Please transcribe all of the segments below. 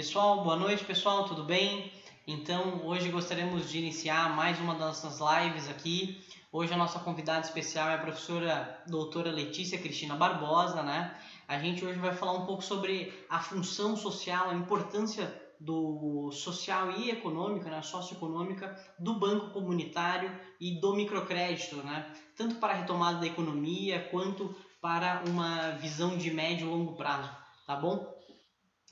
Pessoal, boa noite, pessoal, tudo bem? Então, hoje gostaríamos de iniciar mais uma das nossas lives aqui. Hoje a nossa convidada especial é a professora doutora Letícia Cristina Barbosa, né? A gente hoje vai falar um pouco sobre a função social, a importância do social e econômica, né, socioeconômica do banco comunitário e do microcrédito, né, tanto para a retomada da economia quanto para uma visão de médio e longo prazo, tá bom?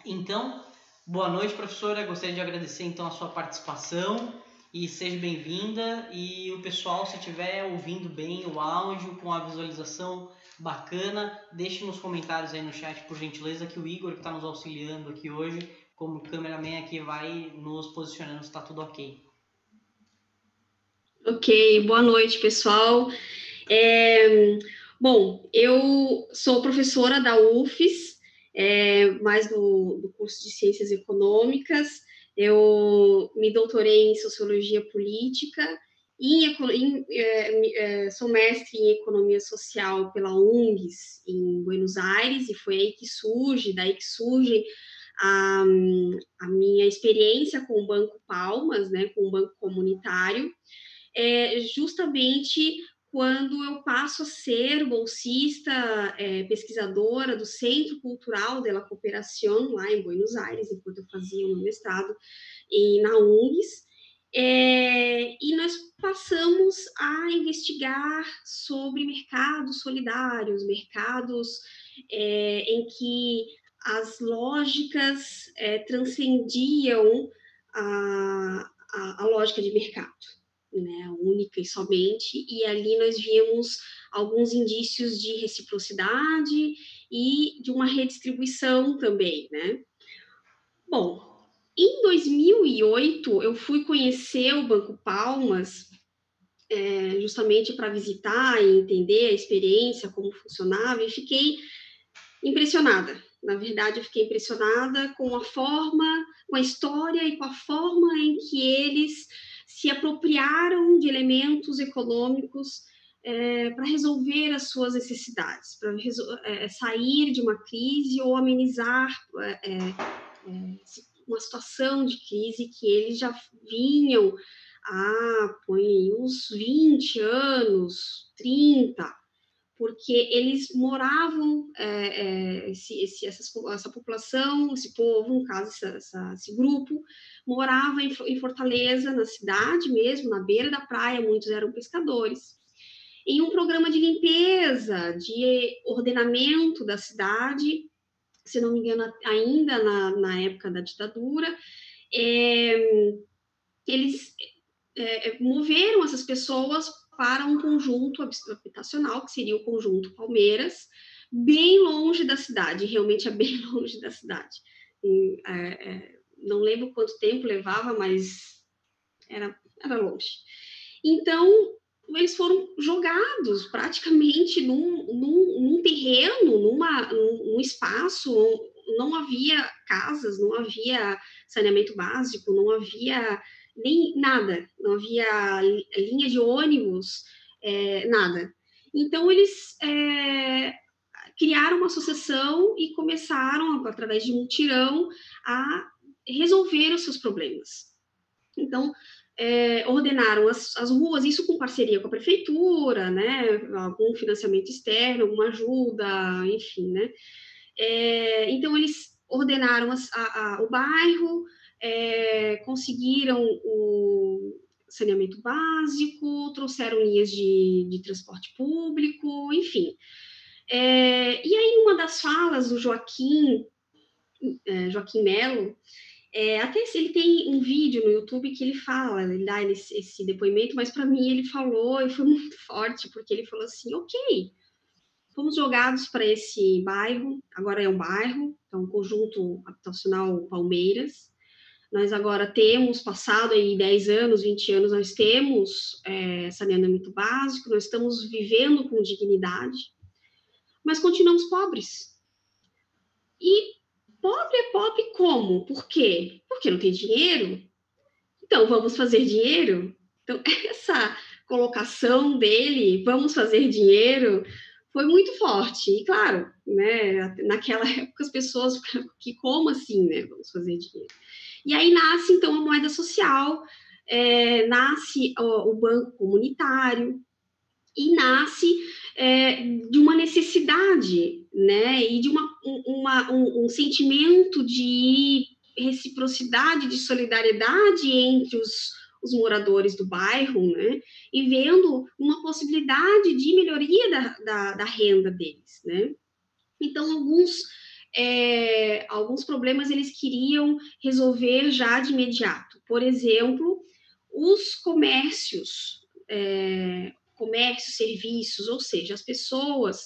Então, boa noite, professora. Gostaria de agradecer então a sua participação e seja bem-vinda. E o pessoal, se estiver ouvindo bem o áudio com a visualização bacana, deixe nos comentários aí no chat, por gentileza, que o Igor, que está nos auxiliando aqui hoje, como cameraman aqui, vai nos posicionando se está tudo ok. Ok, boa noite, pessoal. É, bom, eu sou professora da UFES, é, mais do, do curso de Ciências Econômicas. Eu me doutorei em Sociologia Política em, em, é, é, sou mestre em economia social pela UNGS em Buenos Aires e foi aí que surge, daí que surge a, a minha experiência com o Banco Palmas, né, com o Banco Comunitário, é justamente quando eu passo a ser bolsista é, pesquisadora do Centro Cultural de la Cooperación, lá em Buenos Aires, enquanto eu fazia o meu mestrado e na UNGS, é, e nós passamos a investigar sobre mercados solidários, mercados é, em que as lógicas é, transcendiam a, a, a, lógica de mercado, né, única e somente, e ali nós víamos alguns indícios de reciprocidade e de uma redistribuição também, né. Bom, em 2008, eu fui conhecer o Banco Palmas, é, justamente para visitar e entender a experiência, como funcionava, e fiquei impressionada. Na verdade, eu fiquei impressionada com a forma, com a história e com a forma em que eles se apropriaram de elementos econômicos é, para resolver as suas necessidades, para é, sair de uma crise ou amenizar é, é, uma situação de crise que eles já vinham há põe, uns 20 anos, 30, porque eles moravam, é, é, esse, esse, essa, essa população, esse povo, no caso, essa, essa, esse grupo, morava em, em Fortaleza, na cidade mesmo, na beira da praia, muitos eram pescadores. Em um programa de limpeza, de ordenamento da cidade, se não me engano, ainda na, na época da ditadura, é, eles é, é, moveram essas pessoas para um conjunto habitacional, que seria o conjunto Palmeiras, bem longe da cidade, realmente é bem longe da cidade. E, é, é, não lembro quanto tempo levava, mas era, era longe. Então, eles foram jogados praticamente num, num, num terreno, numa, num, espaço, não havia casas, não havia saneamento básico, não havia nem nada, não havia linha de ônibus, é, nada. Então, eles é, criaram uma associação e começaram, através de mutirão, a resolver os seus problemas. Então, é, ordenaram as, as ruas, isso com parceria com a prefeitura, né, algum financiamento externo, alguma ajuda, enfim, né. É, então, eles ordenaram as, a, a, o bairro, é, conseguiram o saneamento básico, trouxeram linhas de, de transporte público, enfim. É, e aí, uma das falas do Joaquim, é, Joaquim Melo, é, até ele tem um vídeo no YouTube que ele fala, ele dá esse, esse depoimento, mas para mim ele falou e foi muito forte, porque ele falou assim: ok, fomos jogados para esse bairro, agora é um bairro, é um conjunto habitacional Palmeiras. Nós agora temos, passado aí 10 anos, 20 anos, nós temos é, saneamento básico, nós estamos vivendo com dignidade, mas continuamos pobres. E Pobre é pobre como? Por quê? Porque não tem dinheiro? Então, vamos fazer dinheiro? Então, essa colocação dele, vamos fazer dinheiro, foi muito forte. E claro, né, naquela época as pessoas que como assim, né, vamos fazer dinheiro. E aí nasce então a moeda social, é, nasce o, o, banco comunitário e nasce é, de uma necessidade, né, e de uma, uma um, um sentimento de reciprocidade, de solidariedade entre os os moradores do bairro, né? E vendo uma possibilidade de melhoria da, da, da renda deles, né? Então, alguns, é, alguns problemas eles queriam resolver já de imediato. Por exemplo, os comércios, é, comércios, serviços, ou seja, as pessoas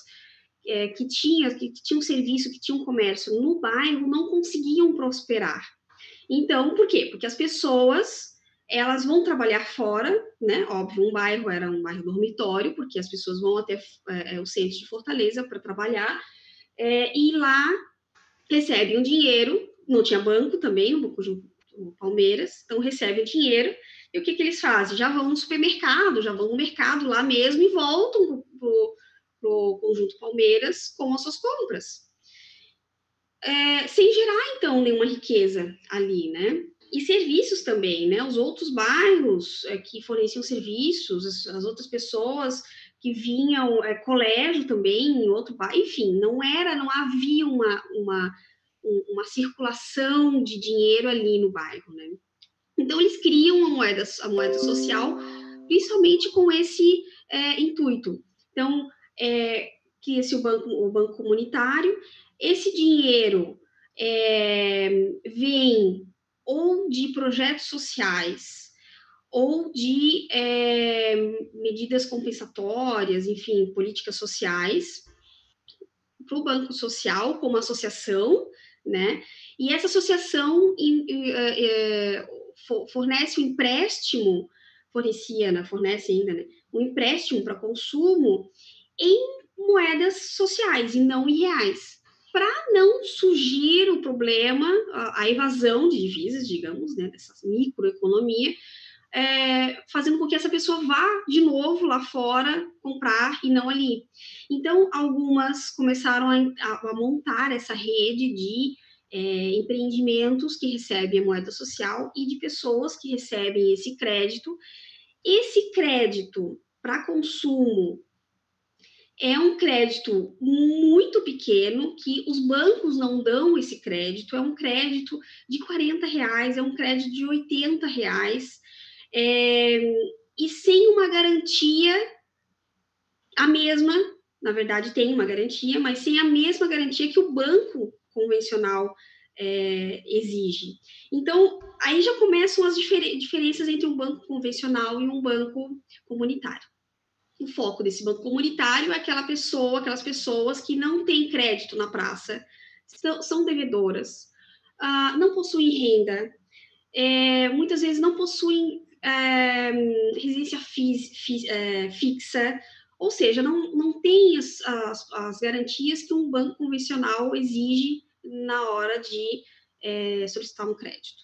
é, que, tinham, que tinham serviço, que tinham comércio no bairro, não conseguiam prosperar. Então, por quê? Porque as pessoas elas vão trabalhar fora, né? Óbvio, um bairro era um bairro dormitório, porque as pessoas vão até é, é o centro de Fortaleza para trabalhar, é, e lá recebem o dinheiro, não tinha banco também, no no Palmeiras, então recebem o dinheiro, e o que, que eles fazem? Já vão no supermercado, já vão no mercado lá mesmo e voltam para o conjunto Palmeiras com as suas compras. É, sem gerar, então, nenhuma riqueza ali, né? E serviços também, né? Os outros bairros é, que forneciam serviços, as, as, outras pessoas que vinham, é, colégio também, em outro bairro, enfim, não era, não havia uma, uma, uma circulação de dinheiro ali no bairro, né? Então, eles criam a moeda, a moeda social, principalmente com esse é, intuito. Então, é, cria-se o banco, o banco comunitário, esse dinheiro é, vem ou de projetos sociais, ou de é, medidas compensatórias, enfim, políticas sociais, para o Banco Social como associação, né? E essa associação é, é, fornece um empréstimo, fornecia, né? fornece ainda, né? um empréstimo para consumo em moedas sociais e não em reais para não surgir o problema, a, a, evasão de divisas, digamos, né, dessa microeconomia, é, fazendo com que essa pessoa vá de novo lá fora comprar e não ali. Então, algumas começaram a, a, a montar essa rede de é, empreendimentos que recebem a moeda social e de pessoas que recebem esse crédito. Esse crédito para consumo é um crédito muito pequeno que os bancos não dão esse crédito, é um crédito de 40 reais, é um crédito de 80 reais, é, e sem uma garantia, a mesma, na verdade tem uma garantia, mas sem a mesma garantia que o banco convencional é, exige. Então, aí já começam as difer diferenças entre um banco convencional e um banco comunitário o foco desse banco comunitário é aquela pessoa, aquelas pessoas que não têm crédito na praça, são, são devedoras, uh, não possuem renda, é, muitas vezes não possuem é, residência é, fixa, ou seja, não, não tem as, as, as, garantias que um banco convencional exige na hora de é, solicitar um crédito.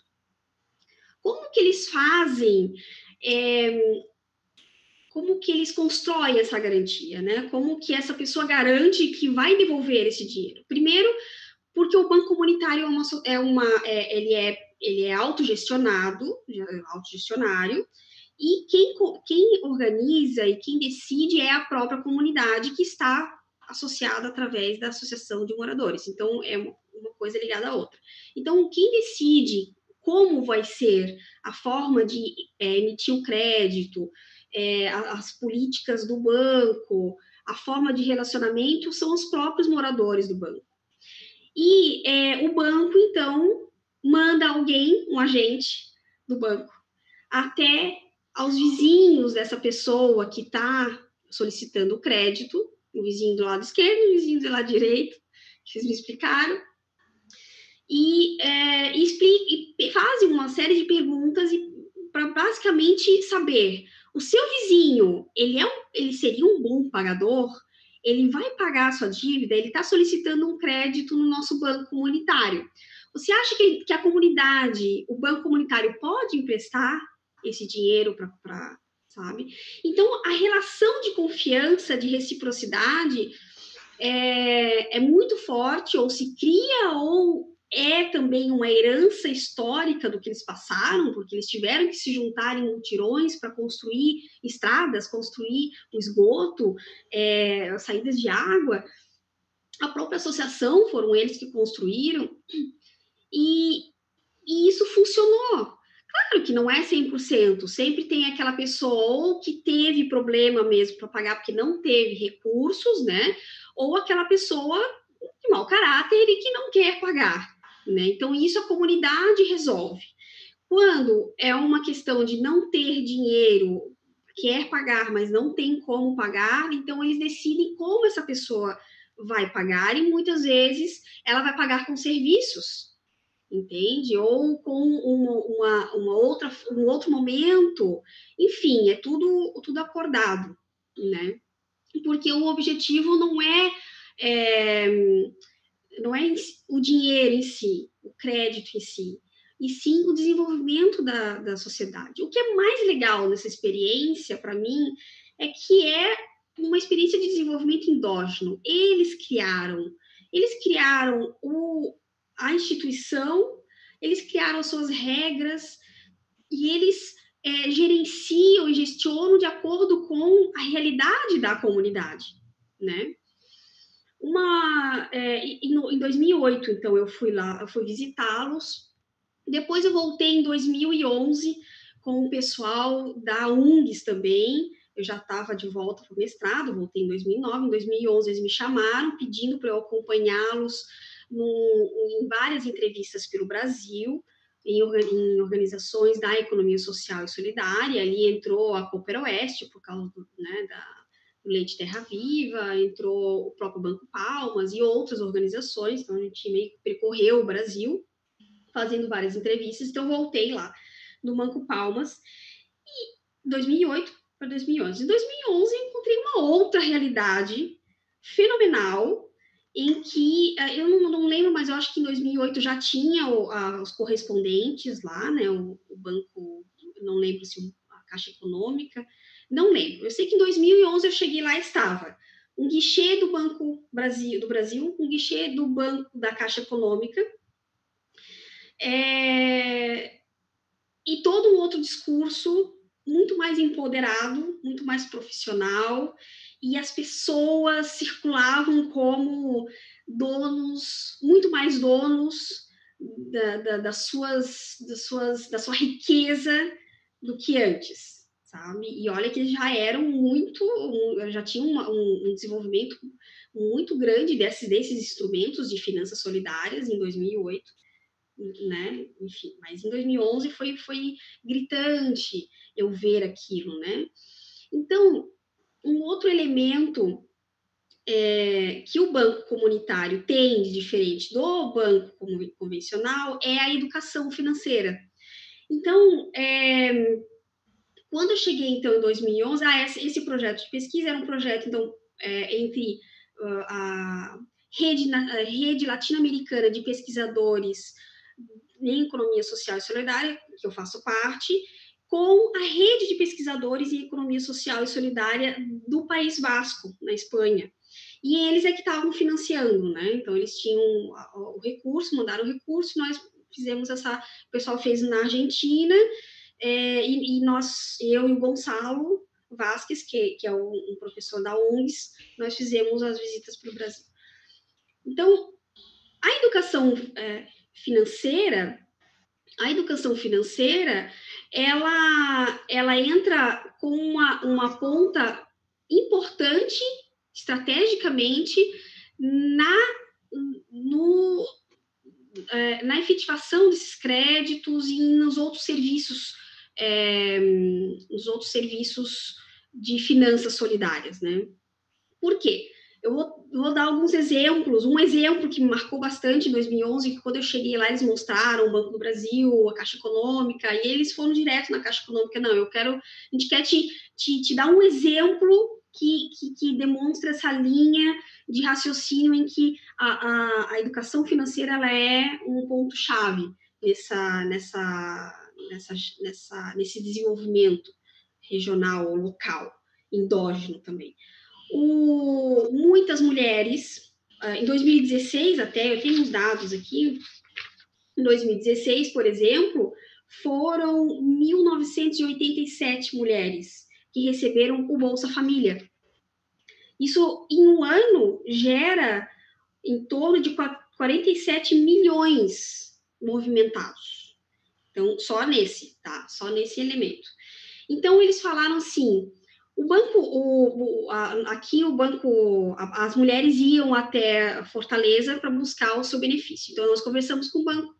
Como que eles fazem é, como que eles constroem essa garantia, né? Como que essa pessoa garante que vai devolver esse dinheiro? Primeiro, porque o banco comunitário é uma, é uma é, ele é ele é autogestionado, autogestionário, e quem, quem organiza e quem decide é a própria comunidade que está associada através da associação de moradores. Então, é uma coisa ligada à outra. Então, quem decide como vai ser a forma de é, emitir o crédito, é, as políticas do banco, a forma de relacionamento são os próprios moradores do banco. E é, o banco, então, manda alguém, um agente do banco, até aos vizinhos dessa pessoa que está solicitando o crédito, o vizinho do lado esquerdo, o vizinho do lado direito, que vocês me explicaram, e, é, e, e fazem uma série de perguntas para basicamente saber o seu vizinho, ele, é um, ele seria um bom pagador? Ele vai pagar a sua dívida? Ele está solicitando um crédito no nosso banco comunitário. Você acha que, que a comunidade, o banco comunitário pode emprestar esse dinheiro para, sabe? Então, a relação de confiança, de reciprocidade, é, é muito forte, ou se cria, ou é também uma herança histórica do que eles passaram, porque eles tiveram que se juntar em multirões para construir estradas, construir o esgoto, é, saídas de água. A própria associação foram eles que construíram, e, e isso funcionou. Claro que não é 100%, sempre tem aquela pessoa ou que teve problema mesmo para pagar porque não teve recursos, né? Ou aquela pessoa de mau caráter e que não quer pagar. Né? Então, isso a comunidade resolve. Quando é uma questão de não ter dinheiro, quer pagar, mas não tem como pagar, então eles decidem como essa pessoa vai pagar, e muitas vezes ela vai pagar com serviços, entende? Ou com uma, uma, uma outra, um outro momento, enfim, é tudo, tudo acordado, né? Porque o objetivo não é, é não é o dinheiro em si, o crédito em si, e sim o desenvolvimento da, da sociedade. O que é mais legal nessa experiência, para mim, é que é uma experiência de desenvolvimento endógeno. Eles criaram, eles criaram o, a instituição, eles criaram suas regras e eles é, gerenciam e gestionam de acordo com a realidade da comunidade, né? Uma, é, em, em 2008, então, eu fui lá, eu fui visitá-los. Depois eu voltei em 2011 com o pessoal da UNGS também. Eu já estava de volta para o mestrado, voltei em 2009. Em 2011 eles me chamaram pedindo para eu acompanhá-los em várias entrevistas pelo Brasil, em, em, organizações da economia social e solidária. Ali entrou a Cooper Oeste, por causa do, né, da, Leite Terra Viva, entrou o próprio Banco Palmas e outras organizações, então a gente meio que percorreu o Brasil fazendo várias entrevistas, então voltei lá no Banco Palmas e 2008 para 2011. Em 2011 encontrei uma outra realidade fenomenal em que eh, eu não, não, lembro, mas eu acho que em 2008 já tinha o, a, os correspondentes lá, né? O, o banco, não lembro se a Caixa Econômica, não lembro. Eu sei que em 2011 eu cheguei lá e estava um guichê do Banco Brasil, do Brasil, um guichê do Banco da Caixa Econômica, é... e todo um outro discurso muito mais empoderado, muito mais profissional, e as pessoas circulavam como donos, muito mais donos da, da, das suas, das suas, da sua riqueza do que antes sabe? E olha que já eram muito, já tinham um, um, desenvolvimento muito grande desses, desses instrumentos de finanças solidárias em 2008, né? Enfim, mas em 2011 foi, foi gritante eu ver aquilo, né? Então, um outro elemento é, que o banco comunitário tem de diferente do banco convencional é a educação financeira. Então, é, quando eu cheguei, então, em 2011, ah, esse, projeto de pesquisa era um projeto, então, é, entre uh, a rede, a rede latino-americana de pesquisadores em economia social e solidária, que eu faço parte, com a rede de pesquisadores em economia social e solidária do País Vasco, na Espanha. E eles é que estavam financiando, né? Então, eles tinham o recurso, mandaram o recurso, nós fizemos essa. O pessoal fez na Argentina, é, e, e, nós, eu e o Gonçalo Vasques, que, que é um, professor da UNGS, nós fizemos as visitas para o Brasil. Então, a educação é, financeira, a educação financeira, ela, ela entra com uma, uma ponta importante, estrategicamente, na, no, é, na efetivação desses créditos e nos outros serviços é, os outros serviços de finanças solidárias, né? Por quê? Eu vou, vou, dar alguns exemplos. Um exemplo que me marcou bastante em 2011, que quando eu cheguei lá, eles mostraram o Banco do Brasil, a Caixa Econômica, e eles foram direto na Caixa Econômica. Não, eu quero, a gente quer te, te, te dar um exemplo que, que, que, demonstra essa linha de raciocínio em que a, a, a educação financeira ela é um ponto-chave nessa, nessa, nessa, nessa, nesse desenvolvimento regional ou local, endógeno também. O, muitas mulheres, uh, em 2016 até, eu tenho uns dados aqui, em 2016, por exemplo, foram 1.987 mulheres que receberam o Bolsa Família. Isso, em um ano, gera em torno de 47 milhões movimentados. Então, só nesse, tá? Só nesse elemento. Então, eles falaram assim: o banco, o, o a, aqui o banco, a, as mulheres iam até Fortaleza para buscar o seu benefício. Então, nós conversamos com o banco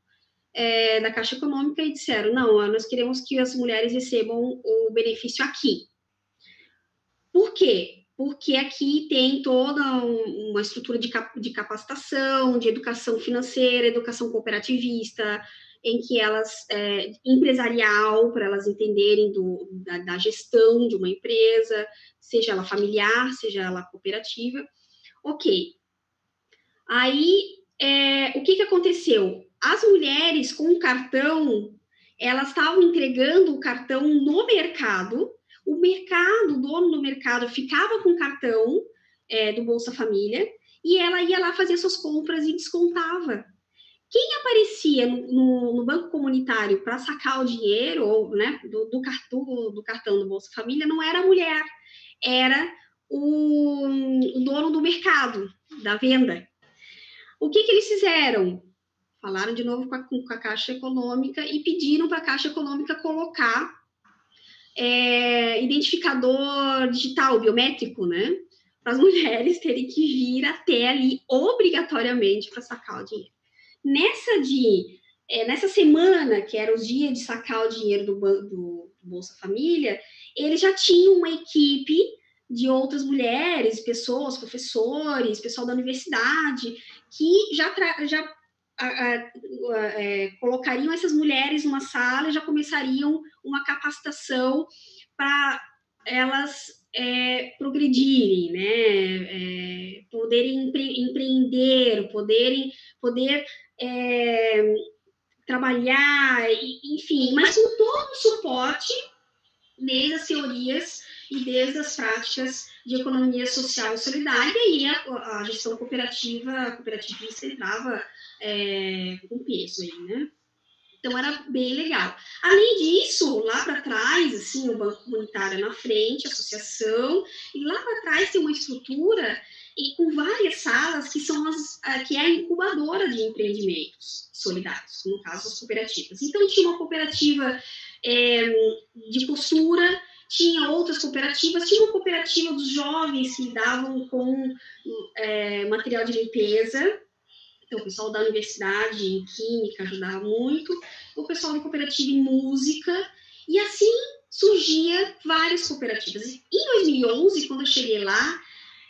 é, da Caixa Econômica e disseram: não, nós queremos que as mulheres recebam o benefício aqui. Por quê? Porque aqui tem toda uma estrutura de, de capacitação, de educação financeira, educação cooperativista, em que elas, é, empresarial, para elas entenderem do, da, da, gestão de uma empresa, seja ela familiar, seja ela cooperativa. Ok. Aí, é, o que, que aconteceu? As mulheres com o cartão, elas estavam entregando o cartão no mercado, o mercado, o dono do mercado, ficava com o cartão é, do Bolsa Família e ela ia lá fazer suas compras e descontava. Quem aparecia no, no, banco comunitário para sacar o dinheiro ou, né, do, do, cartão, do cartão do Bolsa Família não era a mulher, era o, o dono do mercado, da venda. O que, que eles fizeram? Falaram de novo com a, com a Caixa Econômica e pediram para a Caixa Econômica colocar é, identificador digital, biométrico, né? Para as mulheres terem que vir até ali obrigatoriamente para sacar o dinheiro. Nessa de é, nessa semana, que era o dia de sacar o dinheiro do, do, Bolsa Família, eles já tinham uma equipe de outras mulheres, pessoas, professores, pessoal da universidade, que já, já a, a, a, é, colocariam essas mulheres numa sala e já começariam uma capacitação para elas é, progredirem, né? É, poderem empre empreender, poderem poder é, trabalhar, enfim, mas com todo o suporte desde as teorias e desde as práticas de economia social e solidária e a, a gestão cooperativa, cooperativista entrava é, com peso aí, né? Então era bem legal. Além disso, lá para trás, assim, o banco comunitário na frente, a associação, e lá para trás tem uma estrutura e com várias salas que são as que é a incubadora de empreendimentos solidários, no caso as cooperativas. Então tinha uma cooperativa é, de costura, tinha outras cooperativas, tinha uma cooperativa dos jovens que lidavam com é, material de limpeza, então, o pessoal da universidade em química ajudava muito, o pessoal da cooperativa em música, e assim surgia várias cooperativas. Em 2011, quando eu cheguei lá,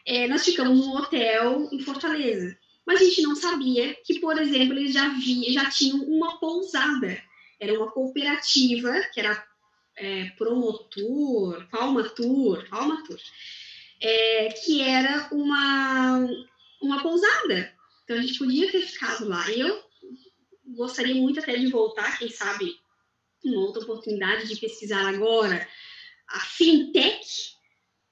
é, nós ficamos num hotel em Fortaleza, mas a gente não sabia que, por exemplo, eles já, via, já tinham uma pousada. Era uma cooperativa, que era é, Promotur, Palmatur, Palmatur, é, que era uma, uma pousada. Então a gente podia ter ficado lá. E eu gostaria muito até de voltar, quem sabe, uma outra oportunidade de pesquisar agora a fintech,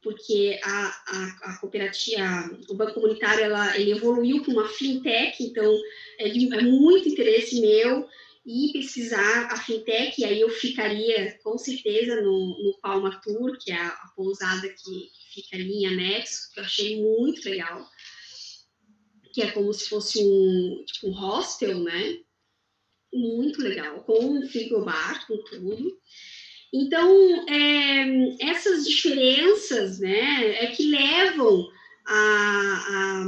porque a, a, a cooperativa, o banco comunitário, ela, ele evoluiu com uma fintech, então é, é muito interesse meu e pesquisar a fintech, e aí eu ficaria com certeza no, no Palma Tour, que é a, a pousada que, que fica ali em anexo, que eu achei muito legal que é como se fosse um, tipo, um hostel, né? Muito legal, com um frigobar, com tudo. Então, é, essas diferenças, né, é que levam a, a,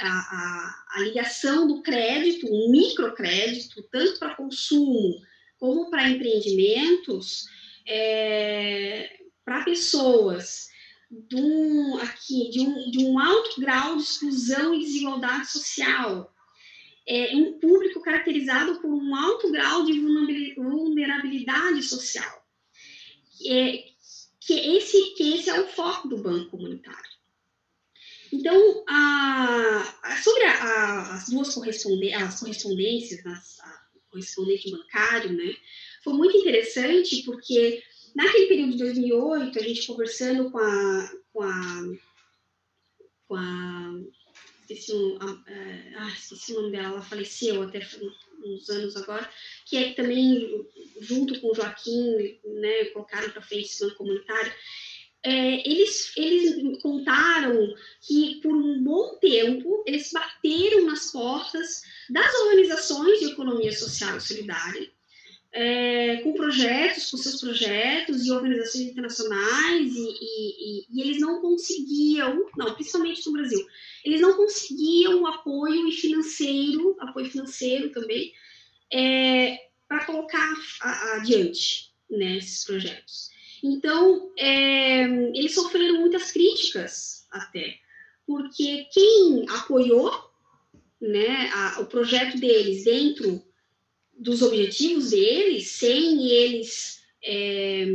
a, a ligação do crédito, um microcrédito, tanto para consumo como para empreendimentos, é, para pessoas de um, aqui, de um, de um alto grau de exclusão e desigualdade social. É um público caracterizado por um alto grau de vulnerabilidade social. É, que, esse, que esse é o foco do Banco Comunitário. Então, a, a, sobre a, as duas correspondências, as correspondências, as, a correspondente bancário, né, foi muito interessante porque Naquele período de 2008, a gente conversando com a, com a, com a esqueci, um, ah, esqueci o nome dela, ela faleceu até uns anos agora, que é também, junto com o Joaquim, né, colocaram para frente esse banco comunitário, é, eles, eles contaram que por um bom tempo eles bateram nas portas das organizações de economia social e solidária, é, com projetos, com seus projetos e organizações internacionais, e, e, e, eles não conseguiam, não, principalmente no Brasil, eles não conseguiam apoio financeiro, apoio financeiro também, é, para colocar adiante né, esses projetos. Então, é, eles sofreram muitas críticas até, porque quem apoiou né, a, o projeto deles dentro dos objetivos deles, sem eles é,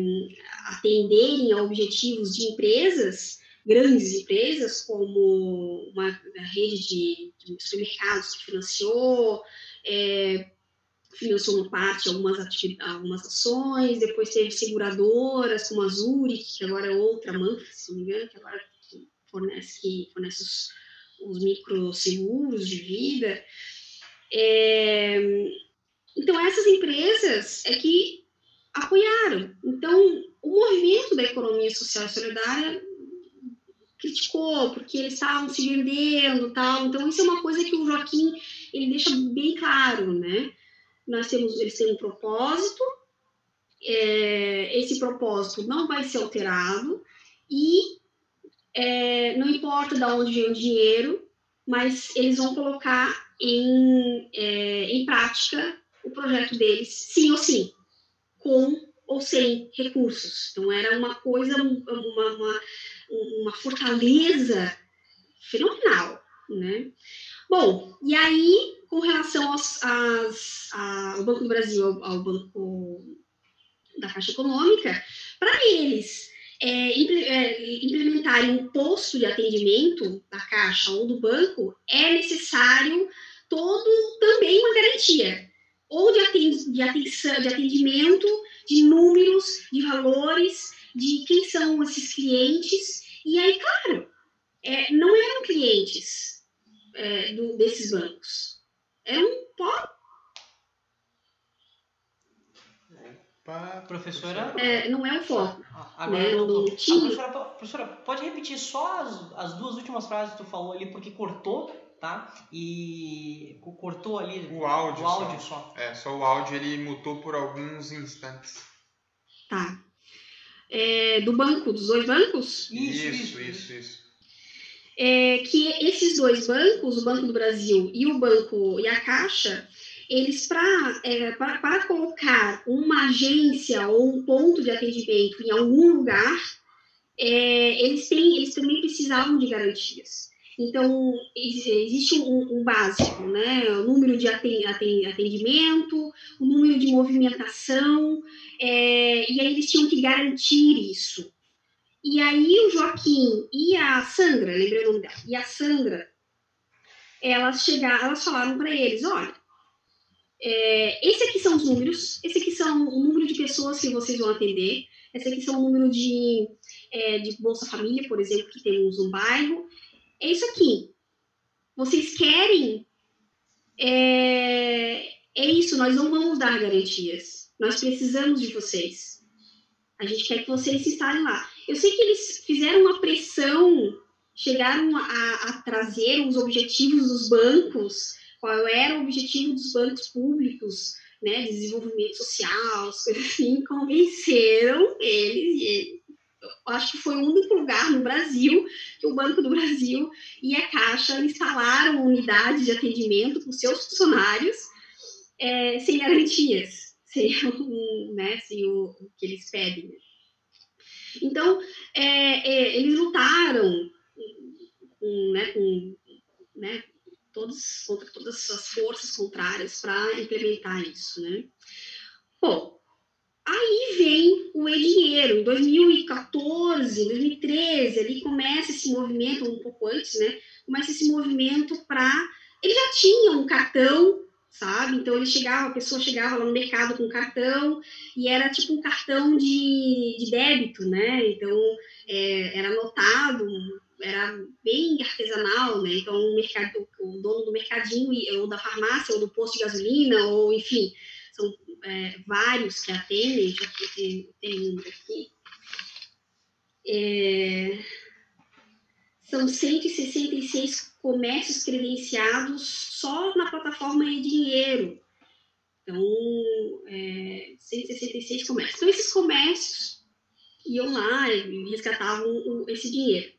atenderem a objetivos de empresas, grandes empresas, como uma rede de, de supermercados que financiou, é, financiou uma parte, algumas, algumas ações, depois teve seguradoras como a Zurich, que agora é outra Manfred, se não me engano, que agora fornece, que fornece os, os microseguros de vida. É, então, essas empresas é que apoiaram. Então, o movimento da economia social e solidária criticou, porque eles estavam se vendendo tal. Então, isso é uma coisa que o Joaquim ele deixa bem claro, né? Nós temos, eles têm um propósito, é, esse propósito não vai ser alterado e é, não importa de onde vem o dinheiro, mas eles vão colocar em, é, em prática projeto deles, sim ou sim, com ou sem recursos. Então, era uma coisa, uma, uma, uma fortaleza fenomenal, né? Bom, e aí, com relação aos, às, ao Banco do Brasil, ao, ao Banco da Caixa Econômica, para eles é, é, implementarem um posto de atendimento da Caixa ou do banco, é necessário todo também uma garantia ou de, de, atenção, de atendimento, de números, de valores, de quem são esses clientes. E aí, claro, é, não eram clientes é, do, desses bancos. Eram pó. Professora? É, não é o foco. Ah, agora né? não, professora, professora, pode repetir só as, as duas últimas frases que tu falou ali, porque cortou tá? E cortou ali o áudio, o áudio só. só. É, só o áudio ele mutou por alguns instantes. Tá. É, do banco, dos dois bancos? Isso, isso, isso. isso, É, que esses dois bancos, o Banco do Brasil e o Banco e a Caixa, eles para é, para colocar uma agência ou um ponto de atendimento em algum lugar, é, eles têm, eles também precisavam de garantias. Então, existe um, um, básico, né? O número de atendimento, o número de movimentação, é, e aí eles tinham que garantir isso. E aí o Joaquim e a Sandra, lembrei o nome dela, e a Sandra, elas chegaram, elas falaram para eles, olha, é, esse aqui são os números, esse aqui são o número de pessoas que vocês vão atender, esse aqui são o número de, é, de Bolsa Família, por exemplo, que temos no bairro, é isso aqui. Vocês querem. É, é isso, nós não vamos dar garantias. Nós precisamos de vocês. A gente quer que vocês se lá. Eu sei que eles fizeram uma pressão, chegaram a, a trazer os objetivos dos bancos, qual era o objetivo dos bancos públicos, né, desenvolvimento social, as coisas assim, convenceram eles, e eles acho que foi o único lugar no Brasil que o Banco do Brasil e a Caixa instalaram unidades de atendimento os seus funcionários é, sem garantias, sem, né, sem o, o, que eles pedem. Então, é, é, eles lutaram com, né, com né, todos, contra todas as forças contrárias para implementar isso. Né? Bom, Aí vem o e-dinheiro. Em 2014, 2013, ali começa esse movimento, um pouco antes, né? Começa esse movimento para. Ele já tinha um cartão sabe? Então ele chegava, a pessoa chegava lá no mercado com cartão e era tipo um cartão de, de débito, né? Então é, era anotado, era bem artesanal, né? Então o, mercado, o dono do mercadinho ou da farmácia ou do posto de gasolina ou enfim são é, vários que atendem, já tem, tem um aqui. É, são 166 comércios credenciados só na plataforma e-dinheiro. Então, é, 166 comércios. Então, esses comércios iam lá e resgatavam o, esse dinheiro.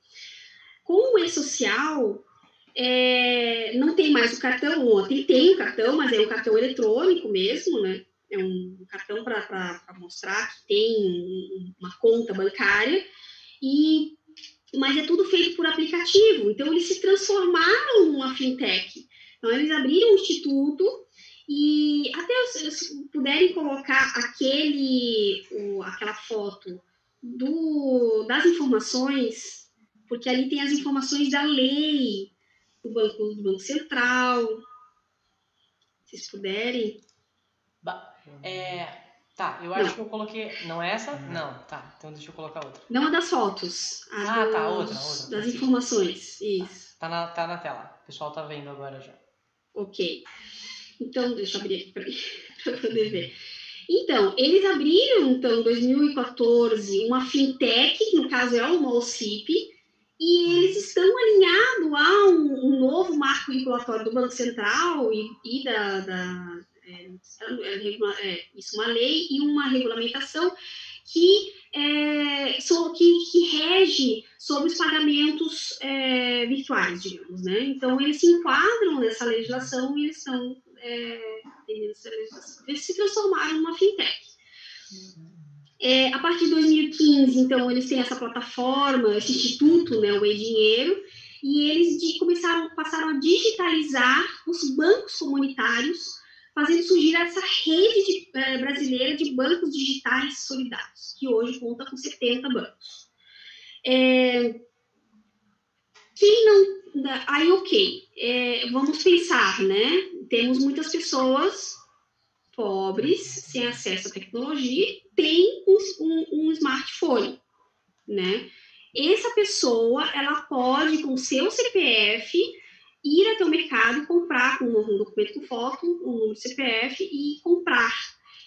Com o e-social, é, não tem mais o cartão, tem, tem o cartão, mas é um cartão eletrônico mesmo, né? É um cartão para mostrar que tem uma conta bancária, e mas é tudo feito por aplicativo. Então, eles se transformaram numa fintech. Então, eles abriram um instituto e até se puderem colocar aquele, aquela foto do, das informações, porque ali tem as informações da lei do Banco, do banco Central. Se puderem. Ba é, Tá, eu acho não. que eu coloquei. Não é essa? Uhum. Não, tá. Então deixa eu colocar outra. Não a das fotos. A ah, dos, tá, outra, outra. Das informações. Isso. Tá na, tá na tela. O pessoal tá vendo agora já. Ok. Então, deixa eu abrir aqui para poder ver. Então, eles abriram, então, em 2014, uma fintech, que no caso é uma OCIP, e eles estão alinhados a um, um novo marco regulatório do Banco Central e, e da, da é, é, isso, uma lei e uma regulamentação que, é, so, que, que, rege sobre os pagamentos é, virtuais, digamos, né? Então, eles se enquadram nessa legislação e eles estão é, eles se transformaram numa fintech. É, a partir de 2015, então, eles têm essa plataforma, esse instituto, né, o e-dinheiro, e eles de, começaram, passaram a digitalizar os bancos comunitários fazendo surgir essa rede de, eh, brasileira de bancos digitais solidários, que hoje conta com 70 bancos. É, quem não. Aí, ok, é, vamos pensar, né? Temos muitas pessoas pobres, sem acesso à tecnologia, tem um, um, um smartphone, né? Essa pessoa, ela pode, com seu CPF, ir até o mercado e comprar com um documento com foto, um número de CPF e comprar.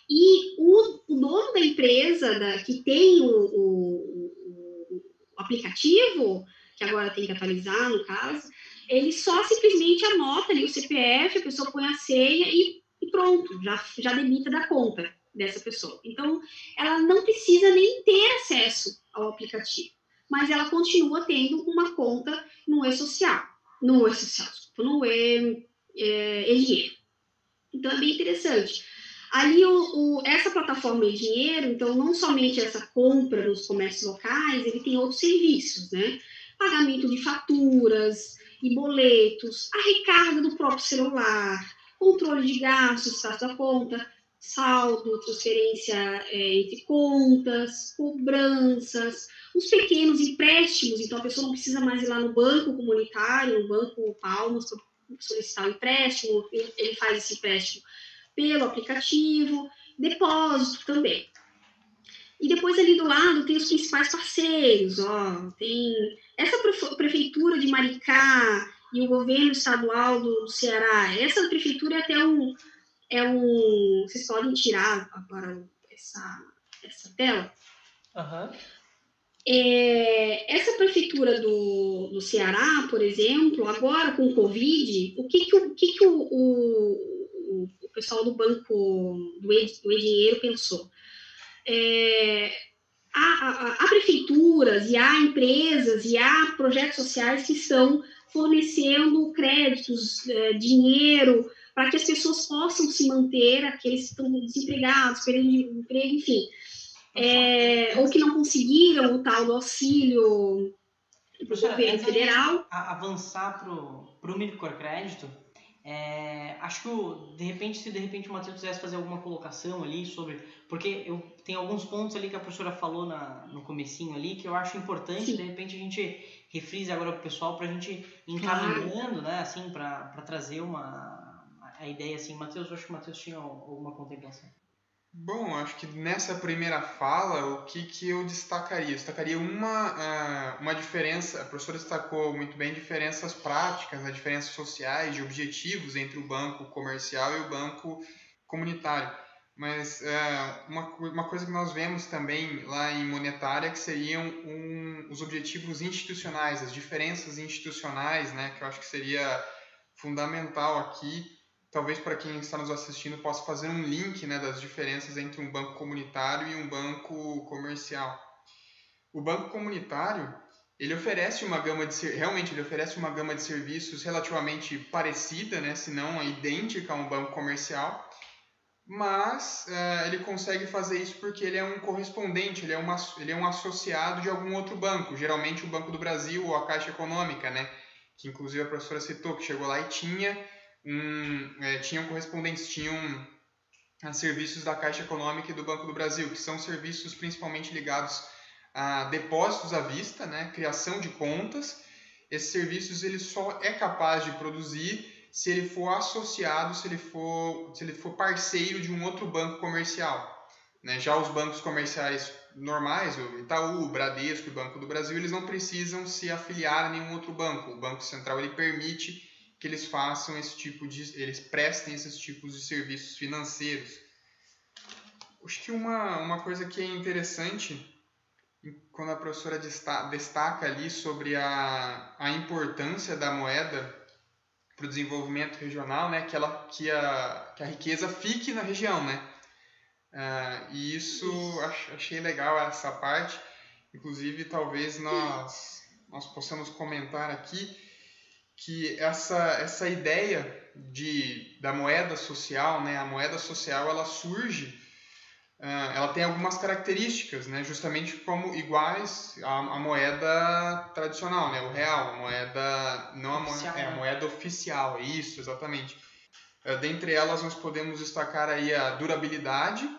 E o, o dono da empresa da, que tem o, o, o, aplicativo, que agora tem que atualizar no caso, ele só simplesmente anota ali o CPF, a pessoa põe a senha e, e pronto, já, já debita da conta dessa pessoa. Então, ela não precisa nem ter acesso ao aplicativo, mas ela continua tendo uma conta no e-social no social, no e, é, e-dinheiro. Então é bem interessante. Ali, o, o, essa plataforma e-dinheiro, então, não somente essa compra nos comércios locais, ele tem outros serviços, né? Pagamento de faturas e boletos, a recarga do próprio celular, controle de gastos, status da conta, saldo, transferência é, entre contas, cobranças, os pequenos empréstimos, então a pessoa não precisa mais ir lá no banco comunitário, no banco Palmas, solicitar o um empréstimo, ele faz esse empréstimo pelo aplicativo, depósito também. E depois ali do lado tem os principais parceiros, ó, tem essa prefeitura de Maricá e o governo estadual do Ceará. Essa prefeitura é até um, é um, vocês podem tirar agora essa, essa tela. Uhum. É, essa prefeitura do, do Ceará, por exemplo, agora com o Covid, o que, que, o, que, que o, o, o pessoal do banco do e-dinheiro pensou? É, há, há, prefeituras e há empresas e há projetos sociais que estão fornecendo créditos, é, dinheiro, para que as pessoas possam se manter, aqueles que estão desempregados, de emprego, enfim é, ou que não conseguiram o tal do auxílio do governo federal. avançar para o microcrédito, é, acho que de repente, se de repente o Matheus quisesse fazer alguma colocação ali sobre. Porque eu tem alguns pontos ali que a professora falou na, no comecinho ali que eu acho importante, Sim. de repente a gente refrise agora para o pessoal para a gente encaminhando, claro. né, assim, para trazer uma. a ideia assim. Matheus, acho que o Matheus tinha alguma contemplação. Bom, acho que nessa primeira fala, o que, que eu destacaria? Eu destacaria uma, uh, uma diferença, a professora destacou muito bem diferenças práticas, né, diferenças sociais, de objetivos entre o banco comercial e o banco comunitário. Mas uh, uma, uma coisa que nós vemos também lá em monetária que seriam um, os objetivos institucionais, as diferenças institucionais, né, que eu acho que seria fundamental aqui talvez para quem está nos assistindo possa fazer um link né, das diferenças entre um banco comunitário e um banco comercial. O banco comunitário ele oferece uma gama de realmente ele oferece uma gama de serviços relativamente parecida, né, se não idêntica a um banco comercial, mas uh, ele consegue fazer isso porque ele é um correspondente, ele é, uma, ele é um associado de algum outro banco, geralmente o Banco do Brasil ou a Caixa Econômica, né, que inclusive a professora citou que chegou lá e tinha um, é, tinham correspondentes, tinham a serviços da Caixa Econômica e do Banco do Brasil, que são serviços principalmente ligados a depósitos à vista, né, criação de contas. Esses serviços ele só é capaz de produzir se ele for associado, se ele for, se ele for parceiro de um outro banco comercial. Né? Já os bancos comerciais normais, o Itaú, o Bradesco e o Banco do Brasil, eles não precisam se afiliar a nenhum outro banco. O Banco Central ele permite que eles façam esse tipo de, eles prestem esses tipos de serviços financeiros. Acho que uma, uma coisa que é interessante quando a professora destaca ali sobre a, a importância da moeda para o desenvolvimento regional, né, que, ela, que, a, que a riqueza fique na região, né? Uh, e isso achei legal essa parte. Inclusive, talvez nós, nós possamos comentar aqui que essa, essa ideia de, da moeda social, né, a moeda social ela surge, uh, ela tem algumas características, né, justamente como iguais à, à moeda tradicional, né, o real, a moeda não a moeda, é, a né? moeda oficial, isso exatamente. Uh, dentre elas nós podemos destacar aí a durabilidade,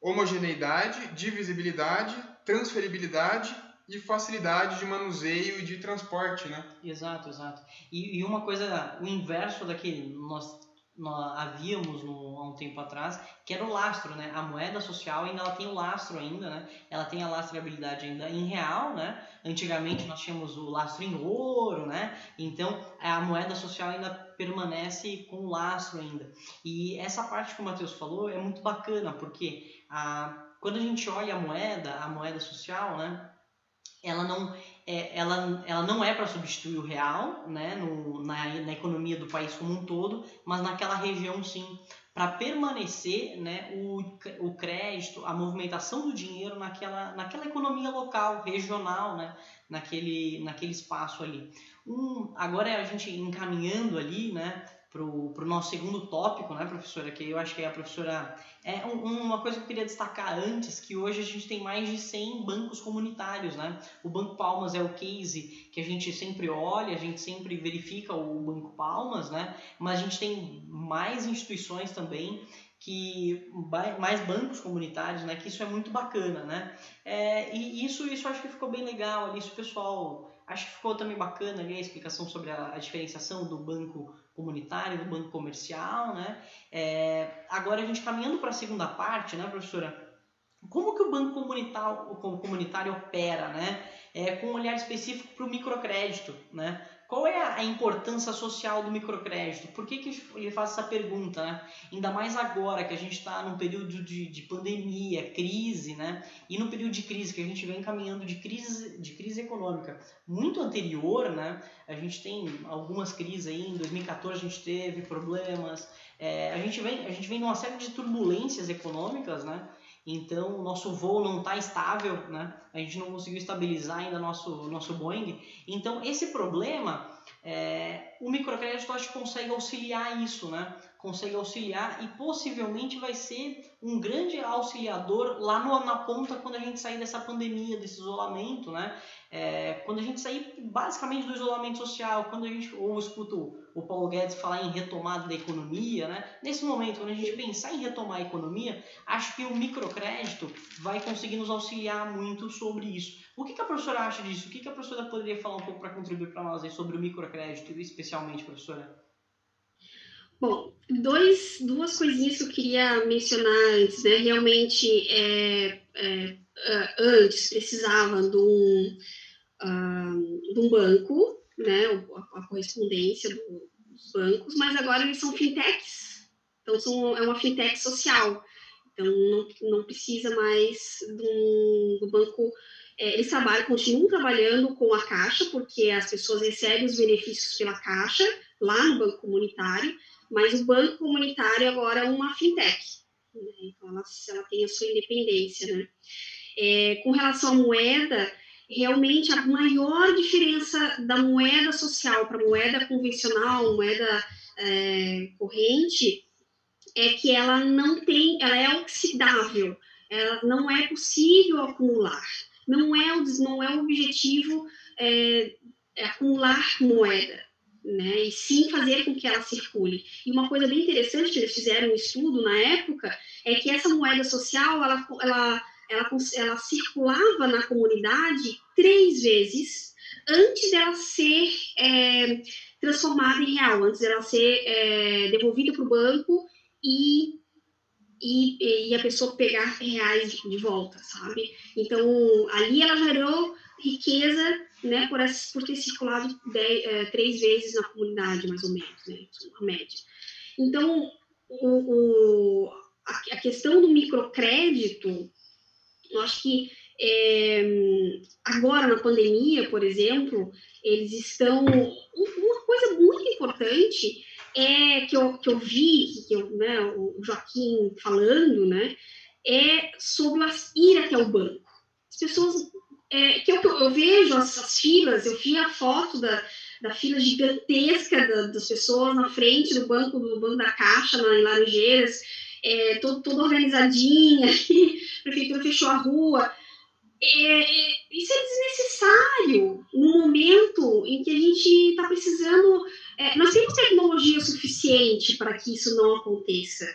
homogeneidade, divisibilidade, transferibilidade e facilidade de manuseio e de transporte, né? Exato, exato. E, e uma coisa, o inverso da que nós, nós havíamos no, há um tempo atrás, que era o lastro, né? A moeda social ainda ela tem o lastro ainda, né? Ela tem a lastreabilidade ainda em real, né? Antigamente nós tínhamos o lastro em ouro, né? Então a moeda social ainda permanece com o lastro ainda. E essa parte que o Matheus falou é muito bacana, porque a, quando a gente olha a moeda, a moeda social, né? Ela não é, ela, ela não é para substituir o real né, no, na, na economia do país como um todo, mas naquela região sim, para permanecer né, o, o crédito, a movimentação do dinheiro naquela, naquela economia local, regional, né, naquele, naquele espaço ali. Um, agora a gente encaminhando ali né, para o nosso segundo tópico, né, professora? Que eu acho que é a professora. É um, uma coisa que eu queria destacar antes, que hoje a gente tem mais de 100 bancos comunitários, né? O Banco Palmas é o case que a gente sempre olha, a gente sempre verifica o Banco Palmas, né? Mas a gente tem mais instituições também que mais bancos comunitários, né? Que isso é muito bacana, né? É, e isso, isso acho que ficou bem legal ali, isso pessoal acho que ficou também bacana ali a explicação sobre a, a diferenciação do banco comunitário, do banco comercial, né? É, agora a gente caminhando para a segunda parte, né, professora? Como que o banco comunitário, comunitário opera, né? É, com um olhar específico para o microcrédito, né? Qual é a importância social do microcrédito? Por que, que ele faz essa pergunta? Né? Ainda mais agora que a gente está num período de, de pandemia, crise, né? E no período de crise que a gente vem caminhando de crise, de crise econômica muito anterior, né? A gente tem algumas crises aí, em 2014 a gente teve problemas, é, a, gente vem, a gente vem numa série de turbulências econômicas, né? Então, o nosso voo não está estável, né? A gente não conseguiu estabilizar ainda nosso nosso Boeing. Então, esse problema, é, o microcrédito acho que consegue auxiliar isso, né? Consegue auxiliar e possivelmente vai ser um grande auxiliador lá no, na ponta quando a gente sair dessa pandemia, desse isolamento, né? É, quando a gente sair basicamente do isolamento social, quando a gente ou escuta o Paulo Guedes falar em retomada da economia, né? Nesse momento, quando a gente pensar em retomar a economia, acho que o microcrédito vai conseguir nos auxiliar muito sobre isso. O que, que a professora acha disso? O que, que a professora poderia falar um pouco para contribuir para nós aí sobre o microcrédito, especialmente, professora? Bom, dois, duas coisinhas que eu queria mencionar antes, né? Realmente, é, é, antes precisava de um, uh, de um banco, né? A, a correspondência do, dos bancos, mas agora eles são fintechs. Então, são, é uma fintech social. Então, não, não precisa mais do, do banco. É, eles trabalham, continuam trabalhando com a Caixa, porque as pessoas recebem os benefícios pela Caixa, lá no Banco Comunitário, mas o Banco Comunitário agora é uma fintech. Né? Então, ela, ela tem a sua independência. Né? É, com relação à moeda, realmente a maior diferença da moeda social para moeda convencional, moeda é, corrente, é que ela não tem, ela é oxidável, ela não é possível acumular, não é o, não é o objetivo é, é acumular moeda, né, e sim fazer com que ela circule. E uma coisa bem interessante eles fizeram um estudo na época é que essa moeda social, ela, ela, ela, ela circulava na comunidade três vezes antes dela ser é, transformada em real, antes dela ser é, devolvida para o banco e, e, e, a pessoa pegar reais de volta, sabe? Então, ali ela gerou riqueza né, por, por ter circulado dez, é, três vezes na comunidade, mais ou menos, né, a média. Então, o, o, a, a, questão do microcrédito, eu acho que é, agora na pandemia, por exemplo, eles estão. Uma coisa muito importante é que eu, que eu vi, que eu, né, o Joaquim falando, né, é sobre as, ir até o banco. As pessoas. É, que eu, eu vejo as, as, filas, eu vi a foto da, da fila gigantesca da, das pessoas na frente do banco, do banco da Caixa, na, em Laranjeiras, é, todo, toda organizadinha, a prefeitura fechou a rua. É, é, isso é desnecessário no momento em que a gente está precisando. É, nós temos tecnologia suficiente para que isso não aconteça,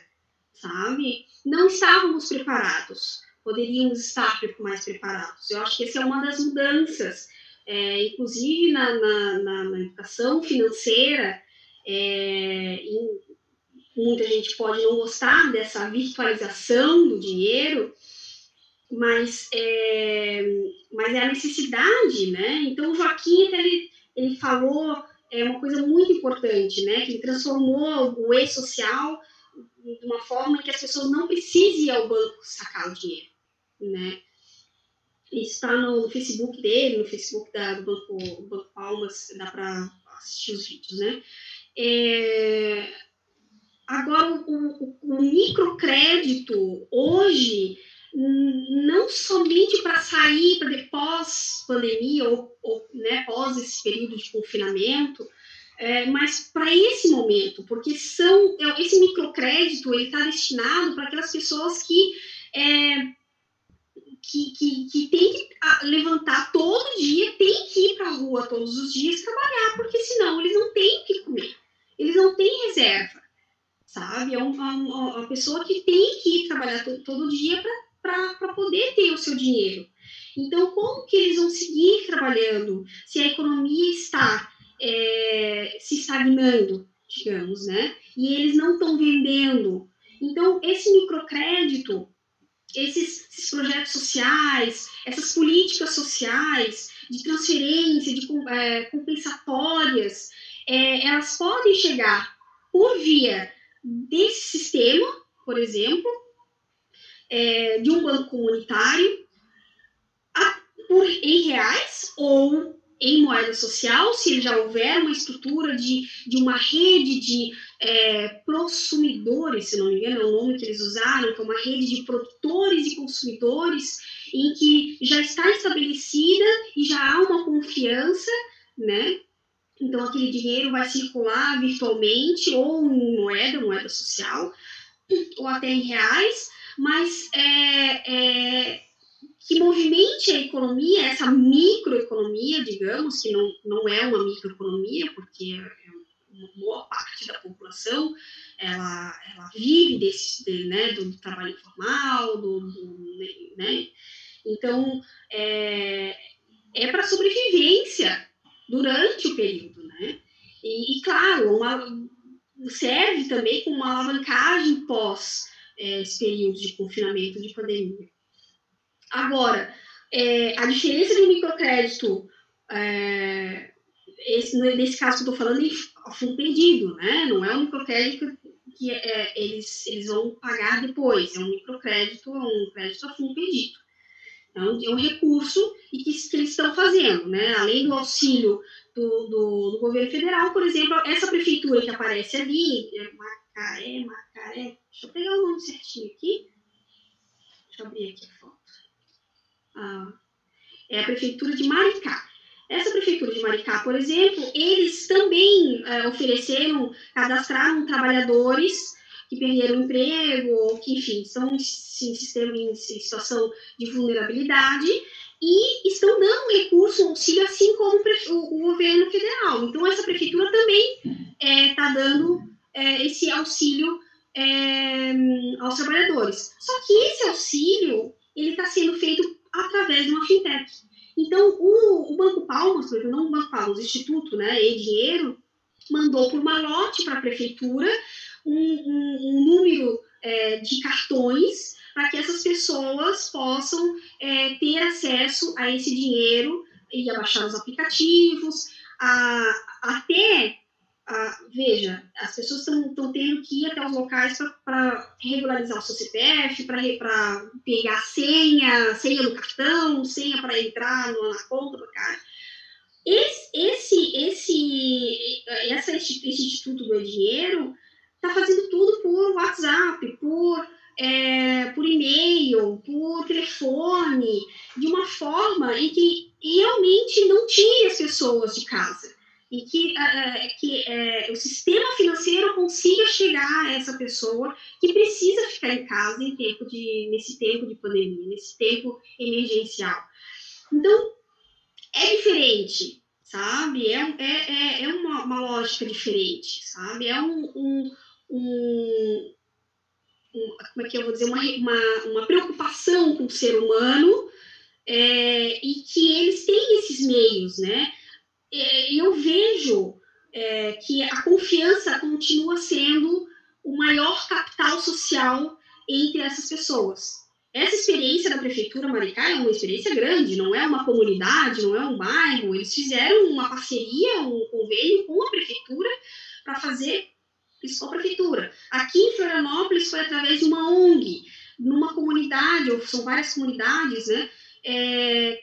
sabe? Não estávamos preparados, poderíamos estar mais preparados. Eu acho que essa é uma das mudanças, é, inclusive na, na, na, na, educação financeira. É, em, muita gente pode não gostar dessa virtualização do dinheiro, mas é, mas é a necessidade, né? Então o Joaquim ele, ele falou é uma coisa muito importante, né? Que ele transformou o e-social de uma forma que as pessoas não precisem ir ao banco sacar o dinheiro, né? Está no Facebook dele, no Facebook da, do Banco, Banco Palmas, dá para assistir os vídeos, né? É... Agora, o, o, o microcrédito, hoje, não somente para sair para depois pandemia ou, ou né, pós esse período de confinamento, é, mas para esse momento, porque são é, esse microcrédito ele está destinado para aquelas pessoas que é, que, que, que tem que levantar todo dia, tem que ir para a rua todos os dias trabalhar, porque senão eles não têm o que comer, eles não têm reserva, sabe? É uma, uma, uma pessoa que tem que ir trabalhar todo, todo dia para para poder ter o seu dinheiro. Então, como que eles vão seguir trabalhando se a economia está é, se estagnando, digamos, né? E eles não estão vendendo. Então, esse microcrédito, esses, esses, projetos sociais, essas políticas sociais de transferência, de é, compensatórias, é, elas podem chegar por via desse sistema, por exemplo, é, de um banco comunitário a, por, em reais ou em moeda social, se já houver uma estrutura de, de uma rede de é, prosumidores, se não me engano, é o nome que eles usaram, que é uma rede de produtores e consumidores, em que já está estabelecida e já há uma confiança, né? Então, aquele dinheiro vai circular virtualmente, ou em moeda, moeda social, ou até em reais, mas é, é, que movimente a economia, essa microeconomia, digamos, que não, não é uma microeconomia, porque é, uma boa parte da população ela, ela vive desse, de, né, do, trabalho informal, do, do né? Então, é, é para sobrevivência durante o período, né? E, e claro, uma, serve também como uma alavancagem pós é, esse período de confinamento, de pandemia. Agora, é, a diferença de microcrédito, é, esse, nesse caso que eu estou falando, é fundo perdido, né? Não é um microcrédito que é, eles, eles vão pagar depois, é um microcrédito, é um crédito a fundo perdido. Então, é um recurso e que, que eles estão fazendo, né? Além do auxílio do, do, do, governo federal, por exemplo, essa prefeitura que aparece ali, é Macaé, Macaré, deixa eu pegar o nome certinho aqui, deixa eu abrir aqui a foto. Ah, é a prefeitura de Maricá. Essa prefeitura de Maricá, por exemplo, eles também é, ofereceram, cadastraram trabalhadores que perderam emprego, ou que, enfim, estão em, sistema, em situação de vulnerabilidade, e estão dando recurso, auxílio, assim como o, o governo federal. Então, essa prefeitura também está é, tá dando é, esse auxílio é, aos trabalhadores. Só que esse auxílio, ele está sendo feito através de uma fintech. Então, o, o Banco Palmas, não o Banco Palmas, o Instituto né, e Dinheiro, mandou por malote para a prefeitura um, um, um número é, de cartões para que essas pessoas possam é, ter acesso a esse dinheiro e a baixar os aplicativos, a, até, a, veja, as pessoas estão tendo que ir até os locais para regularizar o seu CPF, para pegar senha, senha do cartão, senha para entrar no, na conta do cara. Esse, esse, esse, essa, esse Instituto do Dinheiro está fazendo tudo por WhatsApp, por, é, por e-mail, por telefone, de uma forma em que realmente não tire as pessoas de casa. E que, é, que é, o sistema financeiro consiga chegar a essa pessoa que precisa ficar em casa em tempo de, nesse tempo de pandemia, nesse tempo emergencial. Então, é diferente, sabe? É, é, é, é uma, uma lógica diferente, sabe? É um, um um, um, como é que eu vou dizer, uma, uma, uma preocupação com o ser humano é, e que eles têm esses meios, né? É, eu vejo é, que a confiança continua sendo o maior capital social entre essas pessoas. Essa experiência da prefeitura Maricá é uma experiência grande, não é uma comunidade, não é um bairro. Eles fizeram uma parceria, um convênio com a prefeitura para fazer isso com a prefeitura. Aqui em Florianópolis foi através de uma ONG, numa comunidade, ou são várias comunidades, né? É,